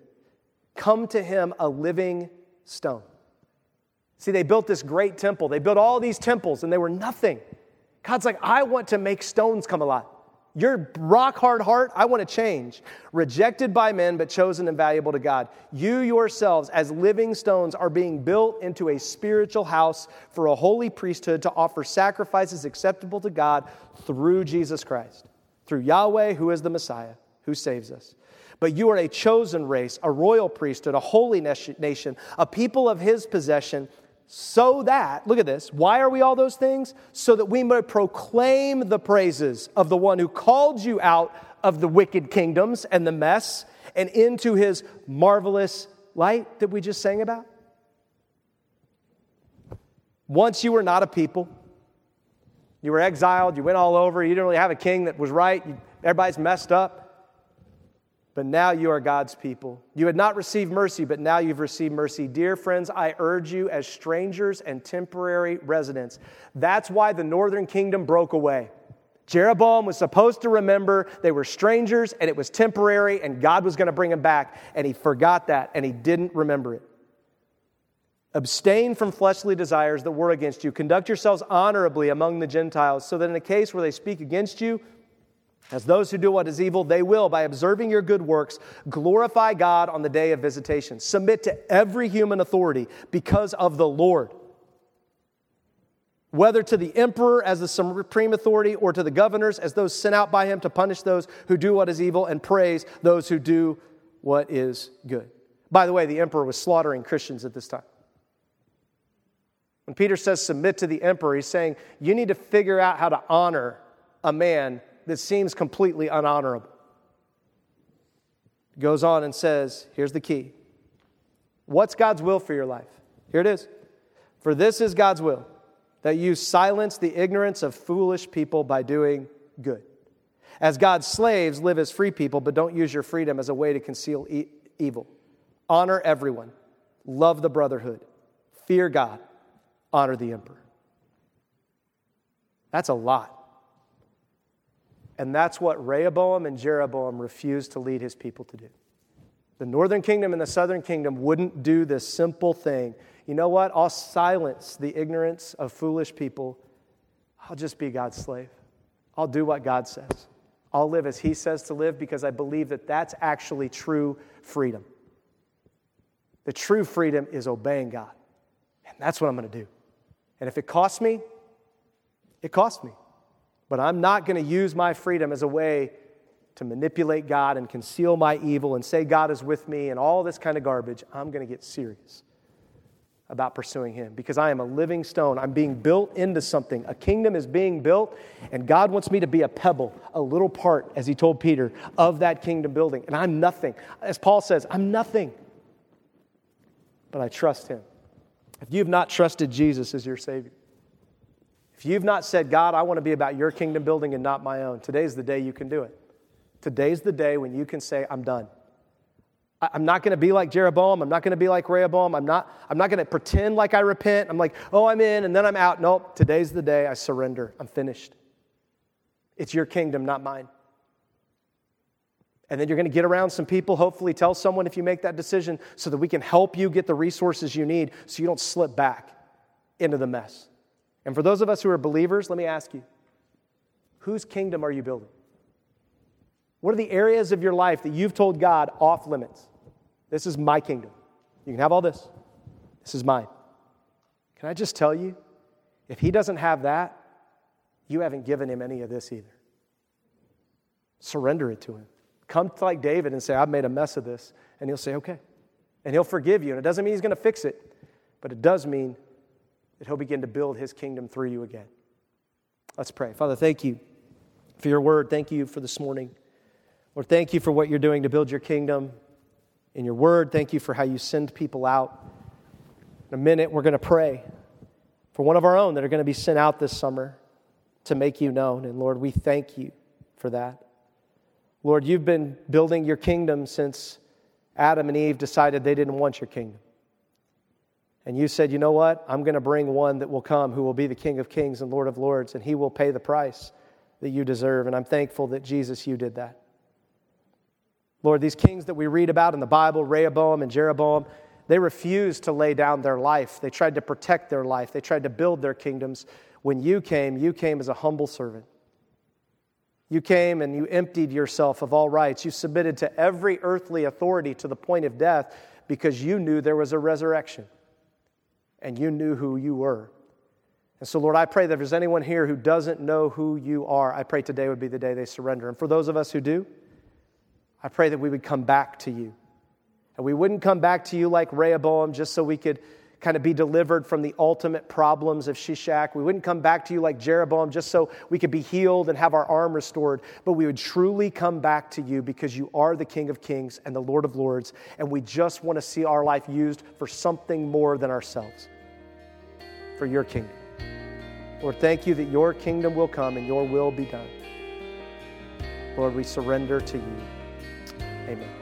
Come to him a living stone. See, they built this great temple. They built all these temples and they were nothing. God's like, I want to make stones come alive. Your rock hard heart, I want to change. Rejected by men, but chosen and valuable to God. You yourselves, as living stones, are being built into a spiritual house for a holy priesthood to offer sacrifices acceptable to God through Jesus Christ, through Yahweh, who is the Messiah, who saves us. But you are a chosen race, a royal priesthood, a holy nation, a people of his possession so that, look at this, why are we all those things? So that we may proclaim the praises of the one who called you out of the wicked kingdoms and the mess and into his marvelous light that we just sang about. Once you were not a people, you were exiled, you went all over, you didn't really have a king that was right, everybody's messed up but now you are God's people. You had not received mercy, but now you've received mercy. Dear friends, I urge you as strangers and temporary residents. That's why the northern kingdom broke away. Jeroboam was supposed to remember they were strangers and it was temporary and God was going to bring them back, and he forgot that and he didn't remember it. Abstain from fleshly desires that were against you. Conduct yourselves honorably among the Gentiles, so that in a case where they speak against you, as those who do what is evil, they will, by observing your good works, glorify God on the day of visitation. Submit to every human authority because of the Lord. Whether to the emperor as the supreme authority or to the governors as those sent out by him to punish those who do what is evil and praise those who do what is good. By the way, the emperor was slaughtering Christians at this time. When Peter says submit to the emperor, he's saying you need to figure out how to honor a man that seems completely unhonorable. Goes on and says, here's the key. What's God's will for your life? Here it is. For this is God's will, that you silence the ignorance of foolish people by doing good. As God's slaves, live as free people, but don't use your freedom as a way to conceal e- evil. Honor everyone, love the brotherhood, fear God, honor the emperor. That's a lot. And that's what Rehoboam and Jeroboam refused to lead his people to do. The northern kingdom and the southern kingdom wouldn't do this simple thing. You know what? I'll silence the ignorance of foolish people. I'll just be God's slave. I'll do what God says. I'll live as He says to live because I believe that that's actually true freedom. The true freedom is obeying God. And that's what I'm going to do. And if it costs me, it costs me. But I'm not going to use my freedom as a way to manipulate God and conceal my evil and say God is with me and all this kind of garbage. I'm going to get serious about pursuing Him because I am a living stone. I'm being built into something. A kingdom is being built, and God wants me to be a pebble, a little part, as He told Peter, of that kingdom building. And I'm nothing. As Paul says, I'm nothing. But I trust Him. If you've not trusted Jesus as your Savior, if you've not said, God, I want to be about your kingdom building and not my own, today's the day you can do it. Today's the day when you can say, I'm done. I'm not going to be like Jeroboam. I'm not going to be like Rehoboam. I'm not, I'm not going to pretend like I repent. I'm like, oh, I'm in and then I'm out. Nope, today's the day I surrender. I'm finished. It's your kingdom, not mine. And then you're going to get around some people, hopefully, tell someone if you make that decision so that we can help you get the resources you need so you don't slip back into the mess. And for those of us who are believers, let me ask you whose kingdom are you building? What are the areas of your life that you've told God off limits? This is my kingdom. You can have all this. This is mine. Can I just tell you, if He doesn't have that, you haven't given Him any of this either. Surrender it to Him. Come like David and say, I've made a mess of this. And He'll say, okay. And He'll forgive you. And it doesn't mean He's going to fix it, but it does mean that He'll begin to build His kingdom through you again. Let's pray. Father, thank you for your word. Thank you for this morning. Lord, thank you for what you're doing to build your kingdom in your word. Thank you for how you send people out. In a minute, we're going to pray for one of our own that are going to be sent out this summer to make you known. And Lord, we thank you for that. Lord, you've been building your kingdom since Adam and Eve decided they didn't want your kingdom. And you said, you know what? I'm going to bring one that will come who will be the King of Kings and Lord of Lords, and he will pay the price that you deserve. And I'm thankful that Jesus, you did that. Lord, these kings that we read about in the Bible, Rehoboam and Jeroboam, they refused to lay down their life. They tried to protect their life, they tried to build their kingdoms. When you came, you came as a humble servant. You came and you emptied yourself of all rights. You submitted to every earthly authority to the point of death because you knew there was a resurrection and you knew who you were. And so, Lord, I pray that if there's anyone here who doesn't know who you are, I pray today would be the day they surrender. And for those of us who do, I pray that we would come back to you. And we wouldn't come back to you like Rehoboam just so we could kind of be delivered from the ultimate problems of Shishak. We wouldn't come back to you like Jeroboam just so we could be healed and have our arm restored, but we would truly come back to you because you are the King of Kings and the Lord of Lords, and we just want to see our life used for something more than ourselves, for your kingdom. Lord, thank you that your kingdom will come and your will be done. Lord, we surrender to you. Amen.